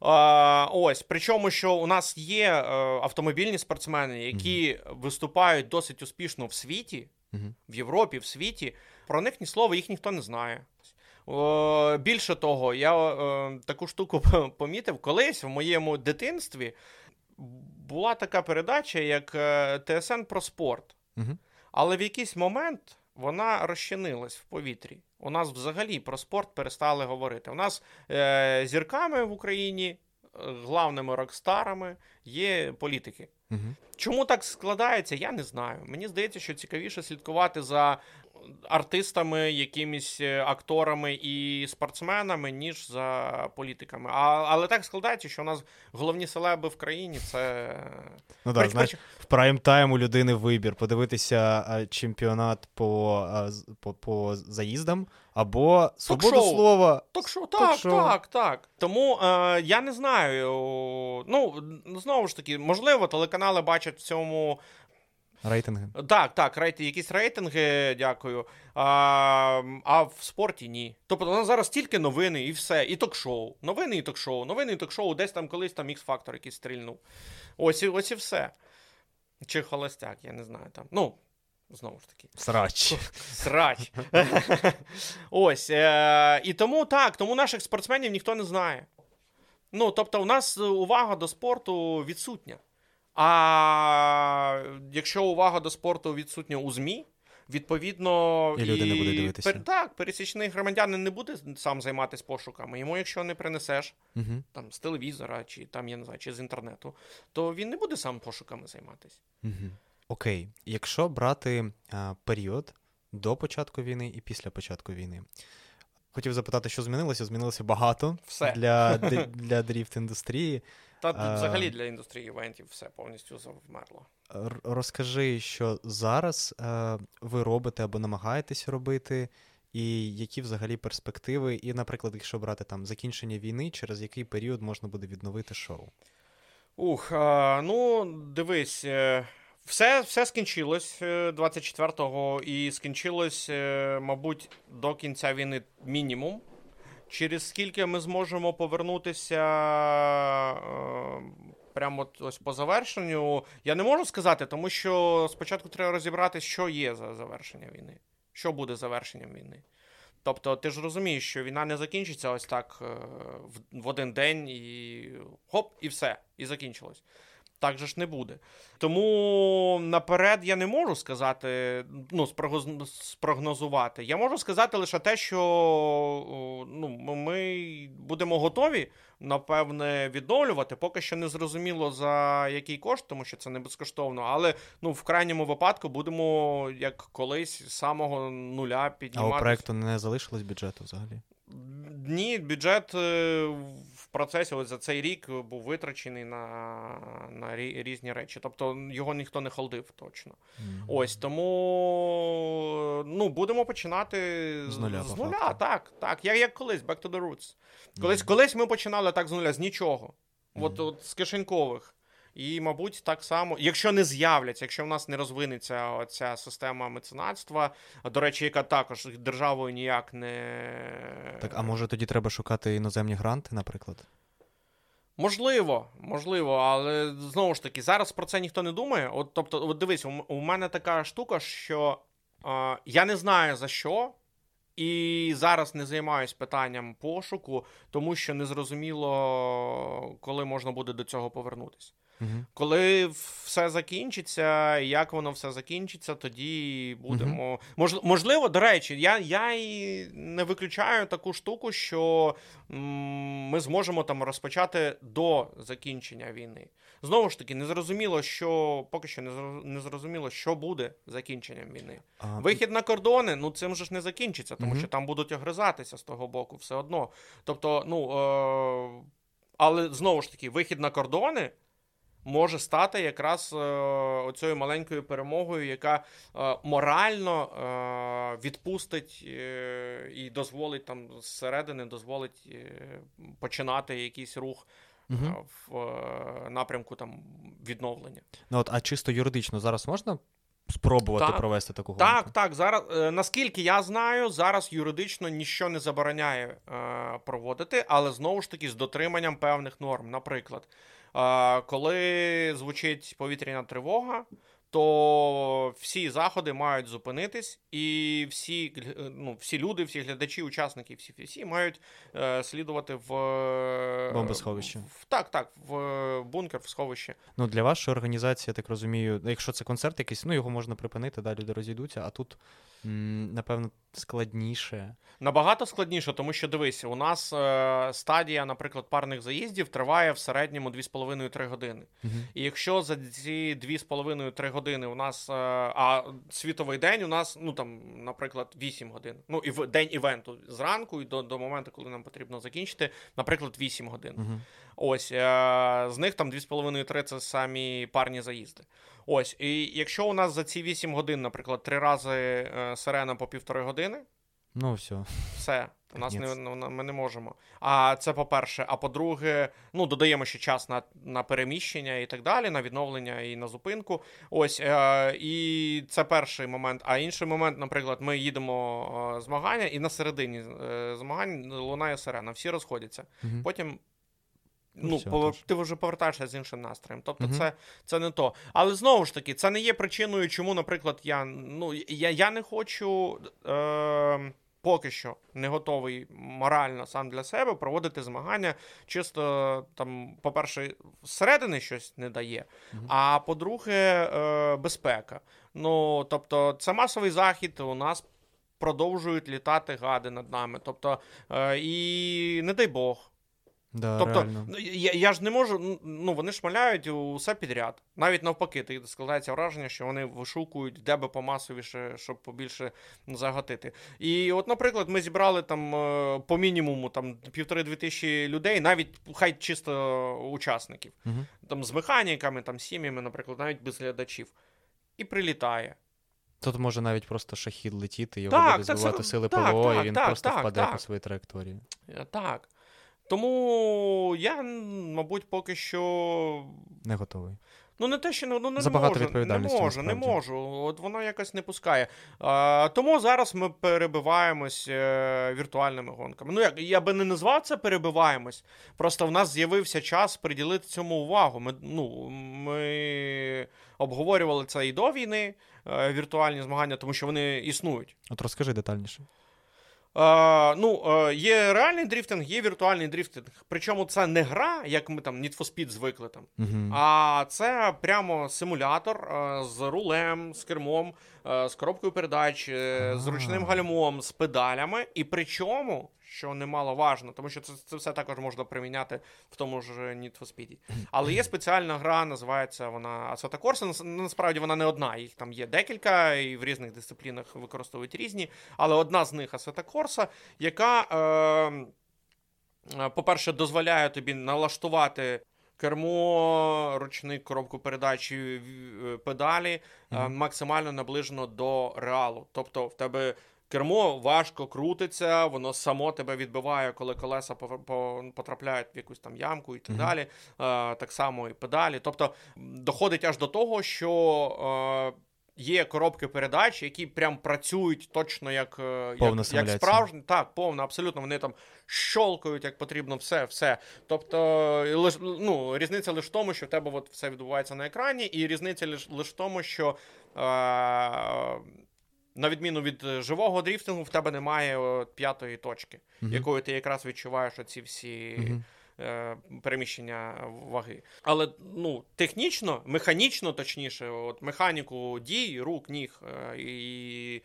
А, Ось, причому, що у нас є е, автомобільні спортсмени, які виступають досить успішно в світі, в Європі, в світі. Про них ні слова, їх ніхто не знає. О, Більше того, я о, таку штуку помітив колись в моєму дитинстві була така передача, як е, ТСН про спорт. Але в якийсь момент вона розчинилась в повітрі. У нас взагалі про спорт перестали говорити. У нас е, зірками в Україні, е, главними рокстарами є політики. Чому так складається, я не знаю. Мені здається, що цікавіше слідкувати за артистами, якимись е, акторами і спортсменами, ніж за політиками. А, але так складається, що у нас головні селеби в країні це. Ну так, знаєш, в прайм тайм у людини вибір подивитися чемпіонат по, по, по заїздам або свободу Ток-шоу. слова. Так що, так, що- так, так. Тому е, я не знаю. Ну, знову ж таки, можливо, телеканали бачать в цьому Рейтинги. Так, так, рейти, якісь рейтинги, дякую. А, а в спорті ні. Тобто у нас зараз тільки новини і все, і ток-шоу. Новини і ток-шоу, новини і ток-шоу, десь там колись там X-фактор якийсь стрільнув. Ось і ось і все. Чи холостяк, я не знаю там. Ну, знову ж таки. Срач. Срач. Ось. Е- і тому так, тому наших спортсменів ніхто не знає. Ну, тобто, у нас увага до спорту відсутня. А якщо увага до спорту відсутня у ЗМІ, відповідно. І люди не будуть дивитися. пер- так, пересічний громадянин не буде сам займатися пошуками. Йому, якщо не принесеш Угу. там, з телевізора, чи там, я не знаю, чи з інтернету, то він не буде сам пошуками займатися. Угу. Окей, якщо брати а, період до початку війни і після початку війни. Хотів запитати, що змінилося? Змінилося багато Все. для, для дріфт індустрії. Та А- взагалі для індустрії івентів все повністю завмерло. Розкажи, що зараз е, ви робите або намагаєтесь робити, і які взагалі перспективи, і, наприклад, якщо брати там закінчення війни, через який період можна буде відновити шоу? Ух, а, ну дивись, е, все, все скінчилось е, 24-го і скінчилось, е, мабуть, до кінця війни мінімум. Через скільки ми зможемо повернутися е, прямо ось по завершенню, я не можу сказати, тому що спочатку треба розібрати, що є за завершення війни, що буде завершенням війни. Тобто, ти ж розумієш, що війна не закінчиться ось так е, в, в один день і хоп, і все, і закінчилось. Так же ж не буде. Тому наперед я не можу сказати, ну, спрогнозувати. Я можу сказати лише те, що ну, ми будемо готові, напевне, відновлювати. Поки що не зрозуміло за який кошт, тому що це не безкоштовно. Але ну, в крайньому випадку будемо, як колись, з самого нуля А у проекту не залишилось бюджету взагалі? Ні, бюджет е, процесі ось за цей рік був витрачений на, на різні речі. Тобто його ніхто не холдив точно. Мгм. Ось тому ну, будемо починати З нуля, З нуля, так, так. Як, як колись, back to the roots. Колись, Мгм. колись ми починали так з нуля, з нічого. От, Мгм. от з кишенькових. І, мабуть, так само, якщо не з'являться, якщо в нас не розвинеться ця система меценатства, до речі, яка також державою ніяк не. Так, а може тоді треба шукати іноземні гранти, наприклад? Можливо, можливо, але знову ж таки, зараз про це ніхто не думає. От, тобто, от дивись, у, мене така штука, що е, я не знаю за що, і зараз не займаюсь питанням пошуку, тому що не зрозуміло, коли можна буде до цього повернутися. Угу. Коли все закінчиться, як воно все закінчиться, тоді будемо. Мож, можливо, до речі, я, я і не виключаю таку штуку, що м, ми зможемо там розпочати до закінчення війни. Знову ж таки, не зрозуміло, що поки що не зро- не зрозуміло, що буде закінченням війни. А, Вихід на кордони, ну цим же ж не закінчиться, тому Мгм. що там будуть огризатися з того боку все одно. Тобто, ну е- але знову ж таки, вихід на кордони може стати якраз е- оцією маленькою перемогою, яка е- морально е- відпустить і дозволить там зсередини, дозволить починати якийсь рух. Угу. В напрямку там відновлення. Ну, от, а чисто юридично зараз можна спробувати Так. провести таку гонку? Так, так. Зараз, е, наскільки я знаю, зараз юридично ніщо не забороняє е, проводити, але знову ж таки з дотриманням певних норм. Наприклад, е, коли звучить повітряна тривога, то всі заходи мають зупинитись, і всі ну, всі люди, всі глядачі, учасники, всі всі мають е, слідувати в бомбосховище. В, так, так, в бункер, в сховище. Ну для вашої організації, я так розумію, якщо це концерт якийсь, ну його можна припинити, да, люди розійдуться, а тут, м, напевно, складніше. Набагато складніше, тому що дивись, у нас е, стадія, наприклад, парних заїздів триває в середньому 2,5-3 години. Угу. І якщо за ці 2,5-3 години у нас, е, а світовий день у нас, ну там, наприклад, 8 годин. Ну, і в день івенту зранку і до до моменту, коли нам потрібно закінчити, наприклад, 8 годин. Угу. Ось, е, з них там 2,5-3 це самі парні заїзди. Ось, і якщо у нас за ці 8 годин, наприклад, три рази е, сирена по півтори години, ну все. Все. У нас не ми не можемо. А це по-перше. А по-друге, ну додаємо ще час на на переміщення і так далі, на відновлення і на зупинку. Ось е, і це перший момент. А інший момент, наприклад, ми їдемо е, змагання, і на середині е, змагань лунає сирена. Всі розходяться. Угу. Потім Ну, Все, по, ти вже повертаєшся з іншим настроєм. Тобто, Мгм. це, це не то. Але знову ж таки, це не є причиною, чому, наприклад, я ну я, я не хочу е, поки що не готовий морально сам для себе проводити змагання. Чисто там, по-перше, зсередини щось не дає. Мгм. А по-друге, е, безпека. Ну тобто, це масовий захід. У нас продовжують літати гади над нами. Тобто, е, і не дай Бог. Да, Тобто, реально. ну, я, я ж не можу, ну вони шмаляють усе підряд. Навіть навпаки, ти складається враження, що вони вишукують, де би помасовіше, щоб побільше загатити. І от, наприклад, ми зібрали там е, по мінімуму там півтори-дві тисячі людей, навіть хай чисто учасників, Угу. там з механіками, там сім'ями, наприклад, навіть без глядачів. І прилітає. Тут може навіть просто шахід летіти, його Так, буде так, збивати це- сили так, ПВО, так, і він так, просто так, впаде так. по своїй траєкторії. Е, Так. Тому я, мабуть, поки що Не готовий. Ну, не те, що ну, ну, не можу, не можу, не можу. От воно якось не пускає. А, тому зараз ми перебиваємось е, віртуальними гонками. Ну, як я би не назвав це перебиваємось. Просто в нас з'явився час приділити цьому увагу. Ми, ну, ми обговорювали це і до війни, е, віртуальні змагання, тому що вони існують. От розкажи детальніше. Е, ну, е, є реальний дріфтинг, є віртуальний дріфтинг. Причому це не гра, як ми там Need for Speed звикли там. Угу. А це прямо симулятор е, з рулем, з кермом, з коробкою передач, з ручним гальмом, з педалями. І причому, що немаловажно, тому що це, це все також можна приміняти в тому ж Need for Speed. Але є спеціальна гра, називається вона Assetto Corsa. Насправді вона не одна, їх там є декілька, і в різних дисциплінах використовують різні. Але одна з них Assetto Corsa, яка. Е, Е, По-перше, дозволяє тобі налаштувати кермо, ручний коробку передач, і, в- педалі е, Мгм. максимально наближено до реалу. Тобто в тебе кермо важко крутиться, воно само тебе відбиває, коли колеса потрапляють в якусь там ямку і так Мгм. далі. Е, Так само і педалі. Тобто доходить аж до того, що. е, Є коробки передач, які прям працюють точно як, е, Повна як, як справжні. Так, повна, абсолютно. Вони там щолкають як потрібно, все, все. Тобто, лиш, ну, різниця лише в тому, що в тебе от все відбувається на екрані, і різниця лише лиш в тому, що. Е- на відміну від е, живого дріфтингу, в тебе немає от, п'ятої точки, Мгм. якою ти якраз відчуваєш оці всі е, переміщення ваги. Але ну, технічно, механічно, точніше, от механіку дій, рук, ніг е, і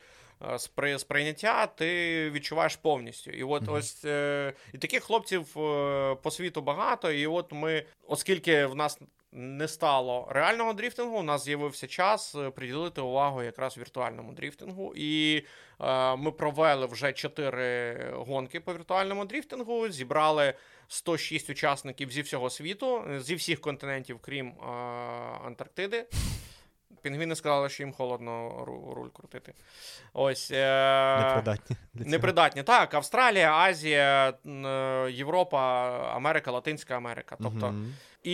сприйняття ти відчуваєш повністю. І от Мгм. ось е, і таких хлопців е, по світу багато. І от ми, оскільки в нас не стало реального дріфтингу, у нас з'явився час е, приділити увагу якраз віртуальному дріфтингу. І е, ми провели вже чотири гонки по віртуальному дріфтингу, зібрали 106 учасників зі всього світу, зі всіх континентів, крім е, Антарктиди. Пінгвіни сказали, що їм холодно руль крутити. Ось. Е... Непридатні. для цього. Непридатні. Так, Австралія, Азія, е, Європа, Америка, Латинська Америка. Тобто, Мгм. і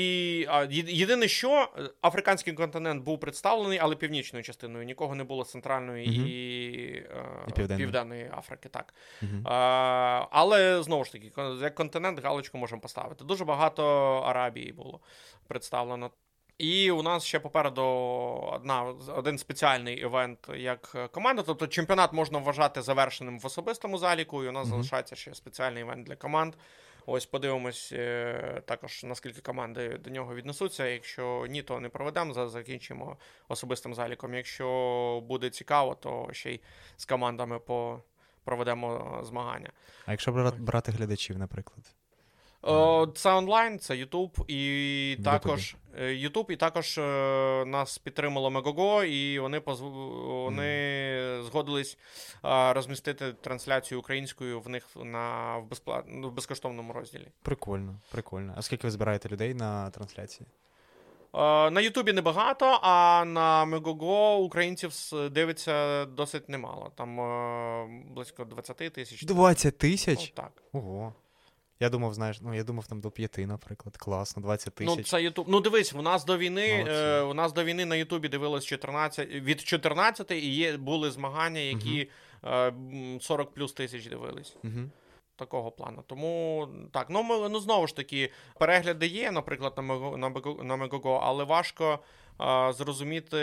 єдине, що е, африканський континент був представлений, але північною частиною. Нікого не було з центральної Мгм. і, е, І південної. південної Африки. Так. Мгм. А, але знову ж таки, як континент галочку можемо поставити. Дуже багато Арабії було представлено. І у нас ще попереду одна один спеціальний івент як команда. Тобто чемпіонат можна вважати завершеним в особистому заліку, і у нас mm-hmm. залишається ще спеціальний івент для команд. Ось подивимось е, також, наскільки команди до нього віднесуться. Якщо ні, то не проведемо, закінчимо особистим заліком. Якщо буде цікаво, то ще й з командами по проведемо змагання. А якщо брати глядачів, наприклад? Це онлайн, це YouTube, і також YouTube, е, і також е, нас підтримало Megogo, і вони позв... вони mm. згодились розмістити трансляцію українською в них на в, безпла... в безкоштовному розділі. Прикольно, прикольно. А скільки ви збираєте людей на трансляції? На Ютубі небагато, а на Megogo українців дивиться досить немало. Там близько 20 тисяч. 20 тисяч? Ну, так. Ого. Я думав, знаєш, ну я думав там до п'яти, наприклад. Класно, 20 тисяч. Ну, це Ютуб. Ну, дивись, у нас до війни е, у нас до війни на Ютубі дивилось 14, від 14 і є були змагання, які е, 40 плюс тисяч дивились. Угу. Такого плану. Тому так, ну ми ну знову ж таки, перегляди є, наприклад, на на Мегого, але важко зрозуміти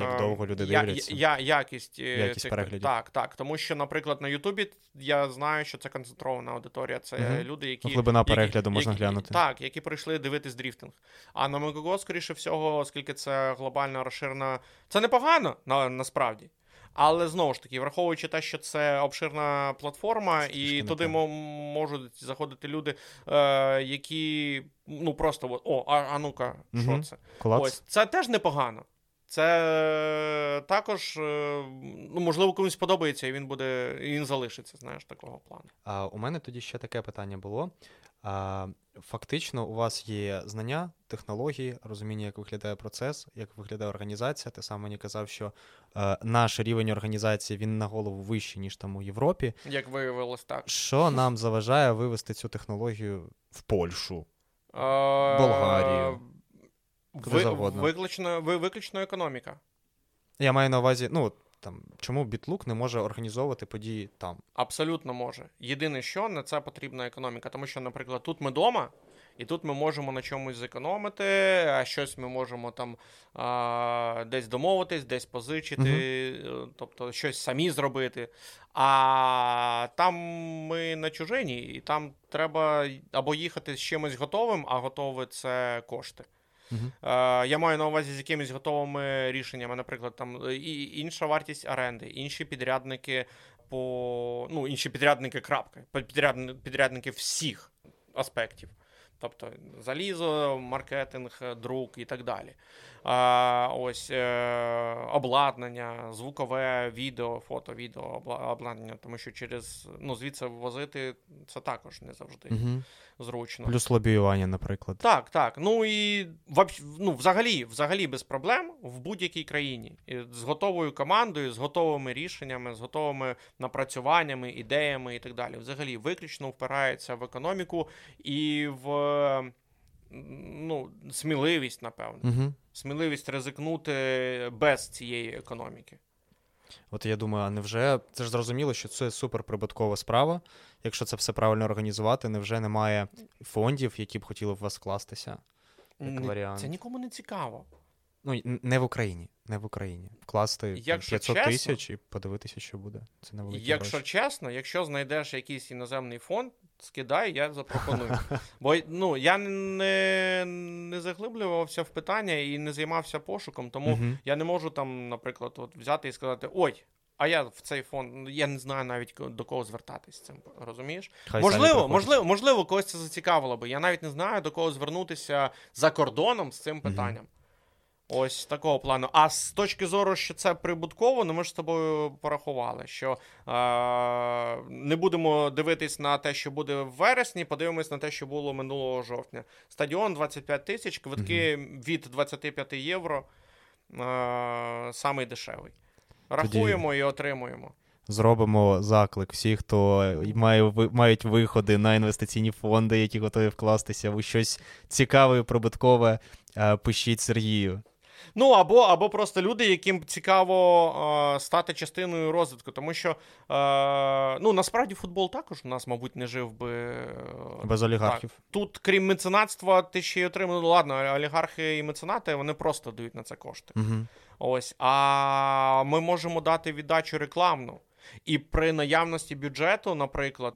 як довго люди дивляться. Я, я, якість е, якість цих переглядів. Так, так. Тому що, наприклад, на Ютубі я знаю, що це концентрована аудиторія. Це угу. люди, які глибина перегляду які, можна глянути. Так, які прийшли дивитись дріфтинг. А на Мегого, скоріше всього, оскільки це глобальна розширена, це непогано на, насправді. Але знову ж таки, враховуючи те, що це обширна платформа, і туди м- можуть заходити люди, е, які ну просто от, о, а, а ну-ка, угу. що це? Клац. Ось це теж непогано. Це також, е, ну, можливо, комусь подобається, і він буде, і він залишиться, знаєш, такого плану. А у мене тоді ще таке питання було. А, Фактично, у вас є знання, технології, розуміння, як виглядає процес, як виглядає організація. Ти сам мені казав, що е, наш рівень організації він на голову вищий, ніж там у Європі. Як виявилось так. Що нам заважає вивести цю технологію в Польщу, Болгарію? Ви, виключно, виключно економіка. Я маю на увазі, ну, там чому Бітлук не може організовувати події там? Абсолютно може. Єдине, що на це потрібна економіка, тому що, наприклад, тут ми вдома, і тут ми можемо на чомусь зекономити, а щось ми можемо там а, десь домовитись, десь позичити, угу. тобто щось самі зробити. А там ми на чужині, і там треба або їхати з чимось готовим, а готове це кошти. Uh-huh. Я маю на увазі з якимись готовими рішеннями, наприклад, там і інша вартість оренди, інші підрядники по ну, інші підрядники крапка, підрядники всіх аспектів. Тобто залізо, маркетинг, друк і так далі. Ось е, обладнання, звукове відео, фото, відео, обладнання, тому що через ну, звідси возити це також не завжди угу. зручно. Плюс лобіювання, наприклад. Так, так. Ну і ну, взагалі, взагалі без проблем в будь-якій країні. З готовою командою, з готовими рішеннями, з готовими напрацюваннями, ідеями і так далі. Взагалі, виключно впирається в економіку і в ну, сміливість, напевно. Угу. Сміливість ризикнути без цієї економіки. От я думаю, а невже це ж зрозуміло, що це суперприбуткова справа. Якщо це все правильно організувати, невже немає фондів, які б хотіли в вас вкластися? Як варіант? Це нікому не цікаво. Ну, не в Україні. Не в Україні. Вкласти якщо 500 чесно, тисяч і подивитися, що буде. Це невеликі Якщо гроші. чесно, якщо знайдеш якийсь іноземний фонд, скидай, я запропоную. Бо ну, я не не заглиблювався в питання і не займався пошуком, тому uh-huh. я не можу там, наприклад, от взяти і сказати: ой. А я в цей фонд, я не знаю навіть до кого звертатись з цим, розумієш? Хай можливо, можливо, можливо, когось це зацікавило би. Я навіть не знаю, до кого звернутися за кордоном з цим питанням. Uh-huh. Ось такого плану. А з точки зору, що це прибутково, ну ми ж з тобою порахували, що е, не будемо дивитись на те, що буде в вересні, подивимось на те, що було минулого жовтня. Стадіон 25 тисяч, квитки угу. від 25 євро. Е, самий дешевий. Рахуємо Тоді... і отримуємо. Зробимо заклик всіх, хто має мають виходи на інвестиційні фонди, які готові вкластися у щось цікаве, прибуткове. Е, пишіть Сергію. Ну, або або просто люди, яким цікаво е, стати частиною розвитку. Тому що е, ну, насправді футбол також у нас, мабуть, не жив би е, без олігархів. Так. Тут, крім меценатства, ти ще й отримав. Ну, ладно, олігархи і меценати вони просто дають на це кошти. Угу. Ось, а ми можемо дати віддачу рекламну. І при наявності бюджету, наприклад,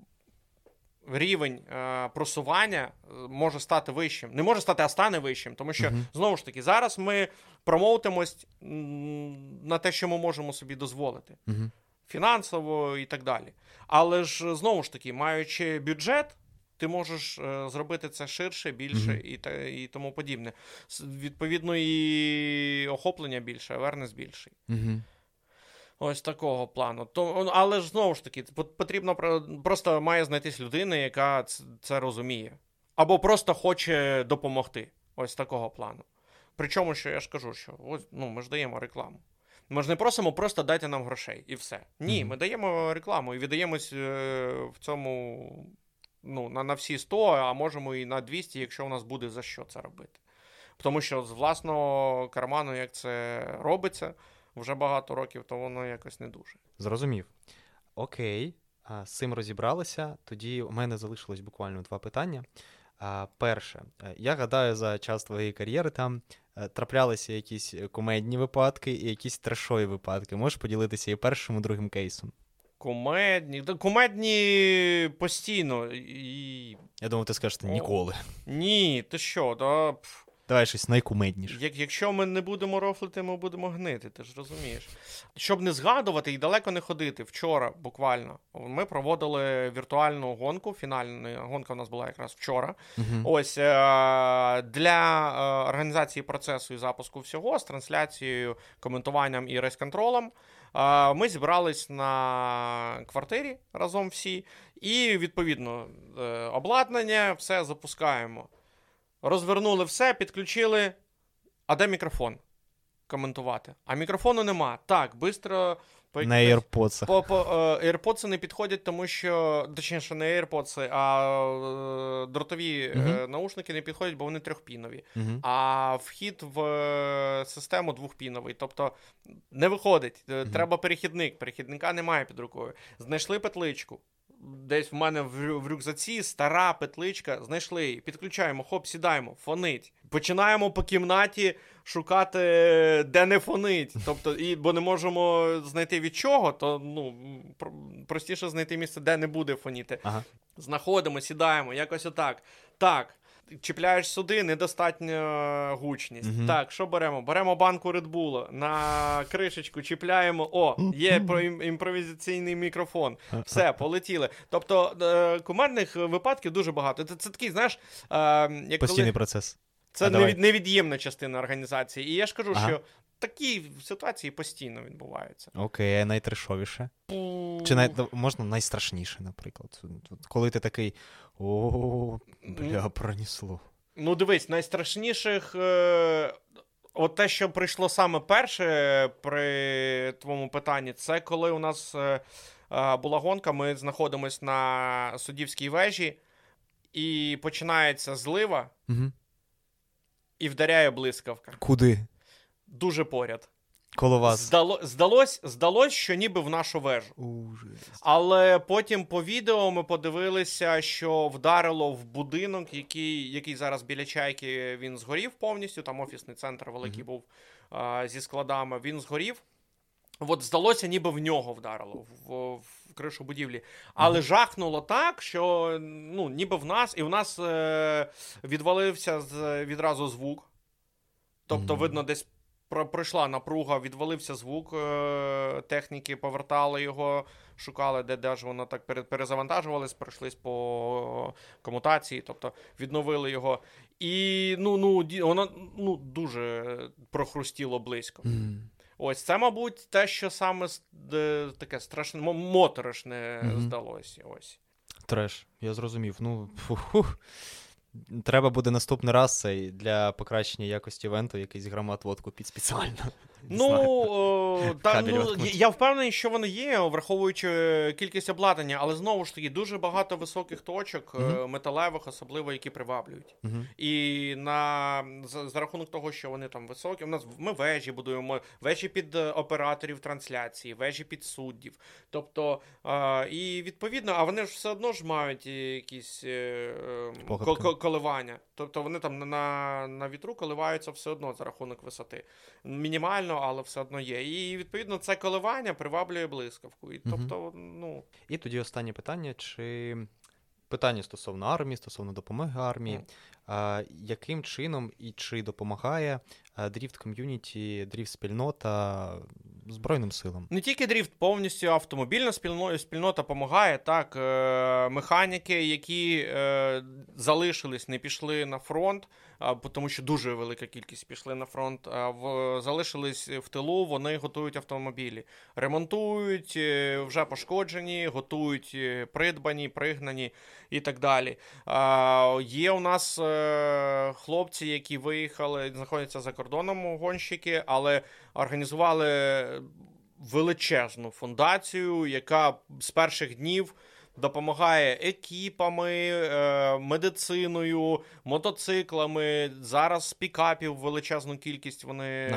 рівень е, просування е, може стати вищим. Не може стати, а стане вищим. Тому що, uh-huh. знову ж таки, зараз ми промоутимось на те, що ми можемо собі дозволити. Uh-huh. Фінансово і так далі. Але ж знову ж таки, маючи бюджет, ти можеш е, зробити це ширше, більше uh-huh. і та, і тому подібне. Відповідно, і охоплення більше, авернес більший. Ось такого плану. То, Але ж знову ж таки, потрібно просто має знайтись людина, яка це розуміє. Або просто хоче допомогти. Ось такого плану. Причому, що я ж кажу, що ось ну, ми ж даємо рекламу. Ми ж не просимо просто дайте нам грошей і все. Ні, mm-hmm. ми даємо рекламу і віддаємось е, в цьому ну, на на всі 100, а можемо і на 200, якщо у нас буде за що це робити. Тому що з власного карману, як це робиться вже багато років, то воно якось не дуже. Зрозумів. Окей, з цим розібралися. Тоді у мене залишилось буквально два питання. Перше, е, я гадаю, за час твоєї кар'єри там е, траплялися якісь кумедні випадки і якісь трешові випадки. Можеш поділитися і першим, і другим кейсом? Кумедні. Кумедні постійно. І... Я думав, ти скажеш ніколи. Ні, ти що? Да, Давай щось найкумедніше. Як, Якщо ми не будемо рофлити, ми будемо гнити, ти ж розумієш. Щоб не згадувати і далеко не ходити, вчора буквально ми проводили віртуальну гонку. Фінальна гонка у нас була якраз вчора. uh Ось е- для е- організації процесу і запуску всього з трансляцією, коментуванням і рейс-контролем. Е- ми зібрались на квартирі разом всі, і відповідно обладнання, все запускаємо розвернули все, підключили. А де мікрофон? Коментувати. А мікрофону нема. Так, швидко. На AirPods. По, по, е, AirPods не підходять, тому що, точніше, не AirPods, а е, дротові uh-huh. наушники не підходять, бо вони трьохпінові. Uh-huh. А вхід в систему двохпіновий. Тобто не виходить. Uh-huh. Треба перехідник. Перехідника немає під рукою. Знайшли петличку десь в мене в рюкзаці стара петличка, знайшли її, підключаємо, хоп, сідаємо, фонить. Починаємо по кімнаті шукати, де не фонить. Тобто, і, Бо не можемо знайти від чого, то ну, простіше знайти місце, де не буде фоніти. Ага. Знаходимо, сідаємо, якось отак. Так чіпляєш сюди, недостатня гучність. uh Так, що беремо? Беремо банку Red Bull, на кришечку чіпляємо. О, є імпровізаційний мікрофон. Все, полетіли. Тобто е, кумедних випадків дуже багато. Це, це такий, знаєш, е, як постійний коли... процес. Це невід, невід'ємна частина організації. І я ж кажу, ага. що такі ситуації постійно відбуваються. Окей, а найтрешовіше? Чи най... можна найстрашніше, наприклад? Коли ти такий о, бля, пронесло. Ну, дивись, найстрашніших. Е... От те, що прийшло саме перше при твоєму питанні, це коли у нас е, е, була гонка, ми знаходимося на суддівській вежі, і починається злива, угу. і вдаряє блискавка. Куди? Дуже поряд. Коло вас. Здало, здалось, здалось, що ніби в нашу вежу. Ужас. Але потім по відео ми подивилися, що вдарило в будинок, який який зараз біля чайки він згорів повністю. Там офісний центр великий mm-hmm. був а, зі складами. Він згорів. От здалося, ніби в нього вдарило в, в кришу будівлі. Але mm-hmm. жахнуло так, що ну, ніби в нас, і в нас е, відвалився з, відразу звук. Тобто, mm-hmm. видно, десь пройшла напруга, відвалився звук е, техніки, повертали його, шукали, де де ж воно так перезавантажувались, пройшлись по комутації, тобто відновили його. І ну, ну, воно ну, дуже прохрустіло близько. Mm. Ось це, мабуть, те, що саме таке страшне, моторошне mm-hmm. здалося. Ось. Треш, я зрозумів. Ну, фу-ху. Треба буде наступний раз цей для покращення якості івенту якийсь громад водку під спеціально. Ну, о, та, ну я впевнений, що вони є, враховуючи кількість обладнання, але знову ж таки дуже багато високих точок, е, Мгм. металевих, особливо які приваблюють. Мгм. І на за, за рахунок того, що вони там високі, у нас ми вежі будуємо, вежі під е, операторів трансляції, вежі під суддів. Тобто, е, і відповідно, а вони ж все одно ж мають якісь е, коливання. Тобто вони там на, на вітру коливаються все одно за рахунок висоти. Мінімально, але все одно є. І відповідно це коливання приваблює блискавку. І, тобто, ну. І тоді останнє питання: чи питання стосовно армії, стосовно допомоги армії, а, яким чином і чи допомагає дріфт ком'юніті, дріфт спільнота Збройним силам? Не тільки дріфт, повністю автомобільна спільнота, спільнота допомагає. Так, е, механіки, які е, залишились, не пішли на фронт, тому що дуже велика кількість пішли на фронт. В залишились в тилу, вони готують автомобілі, ремонтують, е, вже пошкоджені, готують е, придбані, пригнані і так далі. Є у нас е, хлопці, які виїхали, знаходяться за кордоном гонщики, але організували величезну фундацію, яка з перших днів допомагає екіпами, е, медициною, мотоциклами. Зараз пікапів величезну кількість вони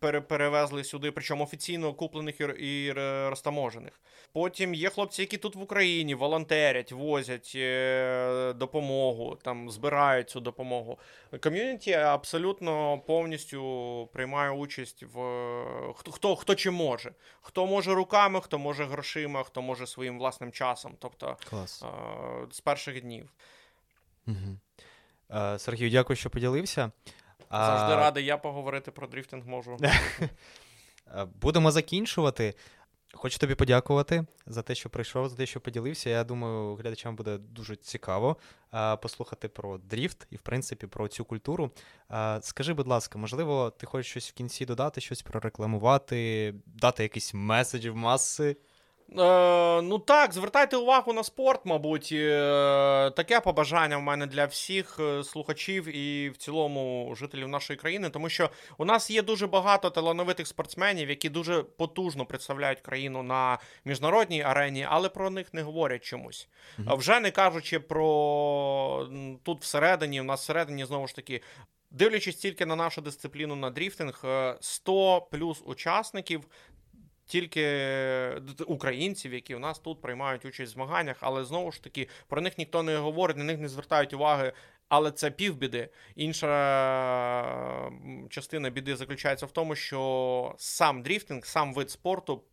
пере- перевезли сюди, причому офіційно куплених і, і розтаможених. Потім є хлопці, які тут в Україні волонтерять, возять е, допомогу, там збирають цю допомогу. Ком'юніті абсолютно повністю приймає участь в хто, хто, хто чи може. Хто може руками, хто може грошима, хто може своїм власним часом. Тобто Клас. е, з перших днів. Угу. Сергію, дякую, що поділився. А, Завжди радий я поговорити про дріфтинг можу. Е, Будемо закінчувати. Хочу тобі подякувати за те, що прийшов, за те, що поділився. Я думаю, глядачам буде дуже цікаво е, послухати про дріфт і, в принципі, про цю культуру. Е, Скажи, будь ласка, можливо, ти хочеш щось в кінці додати, щось прорекламувати, дати якийсь меседж в маси? Е, ну так, звертайте увагу на спорт, мабуть. Е, таке побажання в мене для всіх е, слухачів і в цілому жителів нашої країни, тому що у нас є дуже багато талановитих спортсменів, які дуже потужно представляють країну на міжнародній арені, але про них не говорять чомусь. А Вже не кажучи про тут всередині, у нас всередині знову ж таки. Дивлячись тільки на нашу дисципліну на дріфтинг, е, 100 плюс учасників тільки українців, які у нас тут приймають участь в змаганнях, але знову ж таки про них ніхто не говорить, на них не звертають уваги. Але це півбіди. Інша частина біди заключається в тому, що сам дріфтинг, сам вид спорту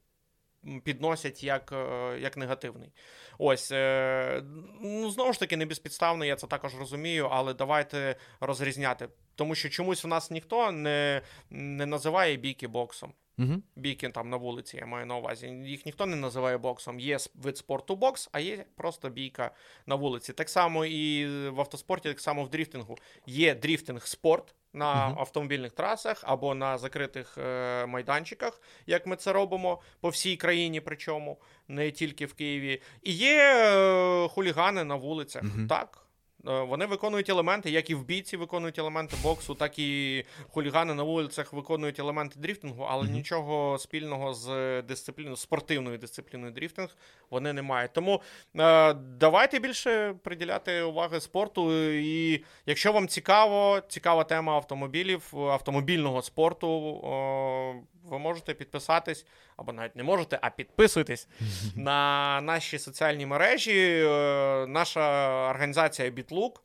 підносять як, е, як негативний. Ось е, ну знову ж таки, не безпідставно, я це також розумію, але давайте розрізняти. Тому що чомусь в нас ніхто не, не називає бійки боксом. Угу. Бійки там на вулиці, я маю на увазі. Їх ніхто не називає боксом. Є вид спорту бокс, а є просто бійка на вулиці. Так само і в автоспорті, так само в дріфтингу. Є дріфтинг спорт на Мгм. автомобільних трасах або на закритих е, майданчиках, як ми це робимо по всій країні, причому не тільки в Києві. І є е, хулігани на вулицях. Мгм. Так. Е, Вони виконують елементи, як і в бійці виконують елементи боксу, так і хулігани на вулицях виконують елементи дріфтингу, але Мгм. нічого спільного з дисципліною, спортивною дисципліною дріфтинг вони не мають. Тому е, давайте більше приділяти уваги спорту. І якщо вам цікаво, цікава тема автомобілів, автомобільного спорту, е, ви можете підписатись, або навіть не можете, а підписуйтесь на наші соціальні мережі. Е, Наша організація BitLook,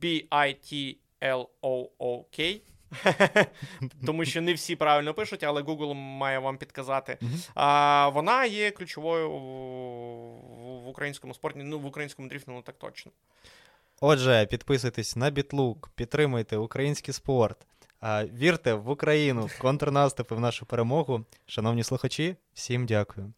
B-I-T-L-O-O-K. Тому що не всі правильно пишуть, але Google має вам підказати. А, вона є ключовою в, в українському спорті, ну в українському дріфтингу так точно. Отже, підписуйтесь на Бітлук, підтримуйте український спорт, а, вірте в Україну, в контрнаступи, в нашу перемогу. Шановні слухачі, всім дякую.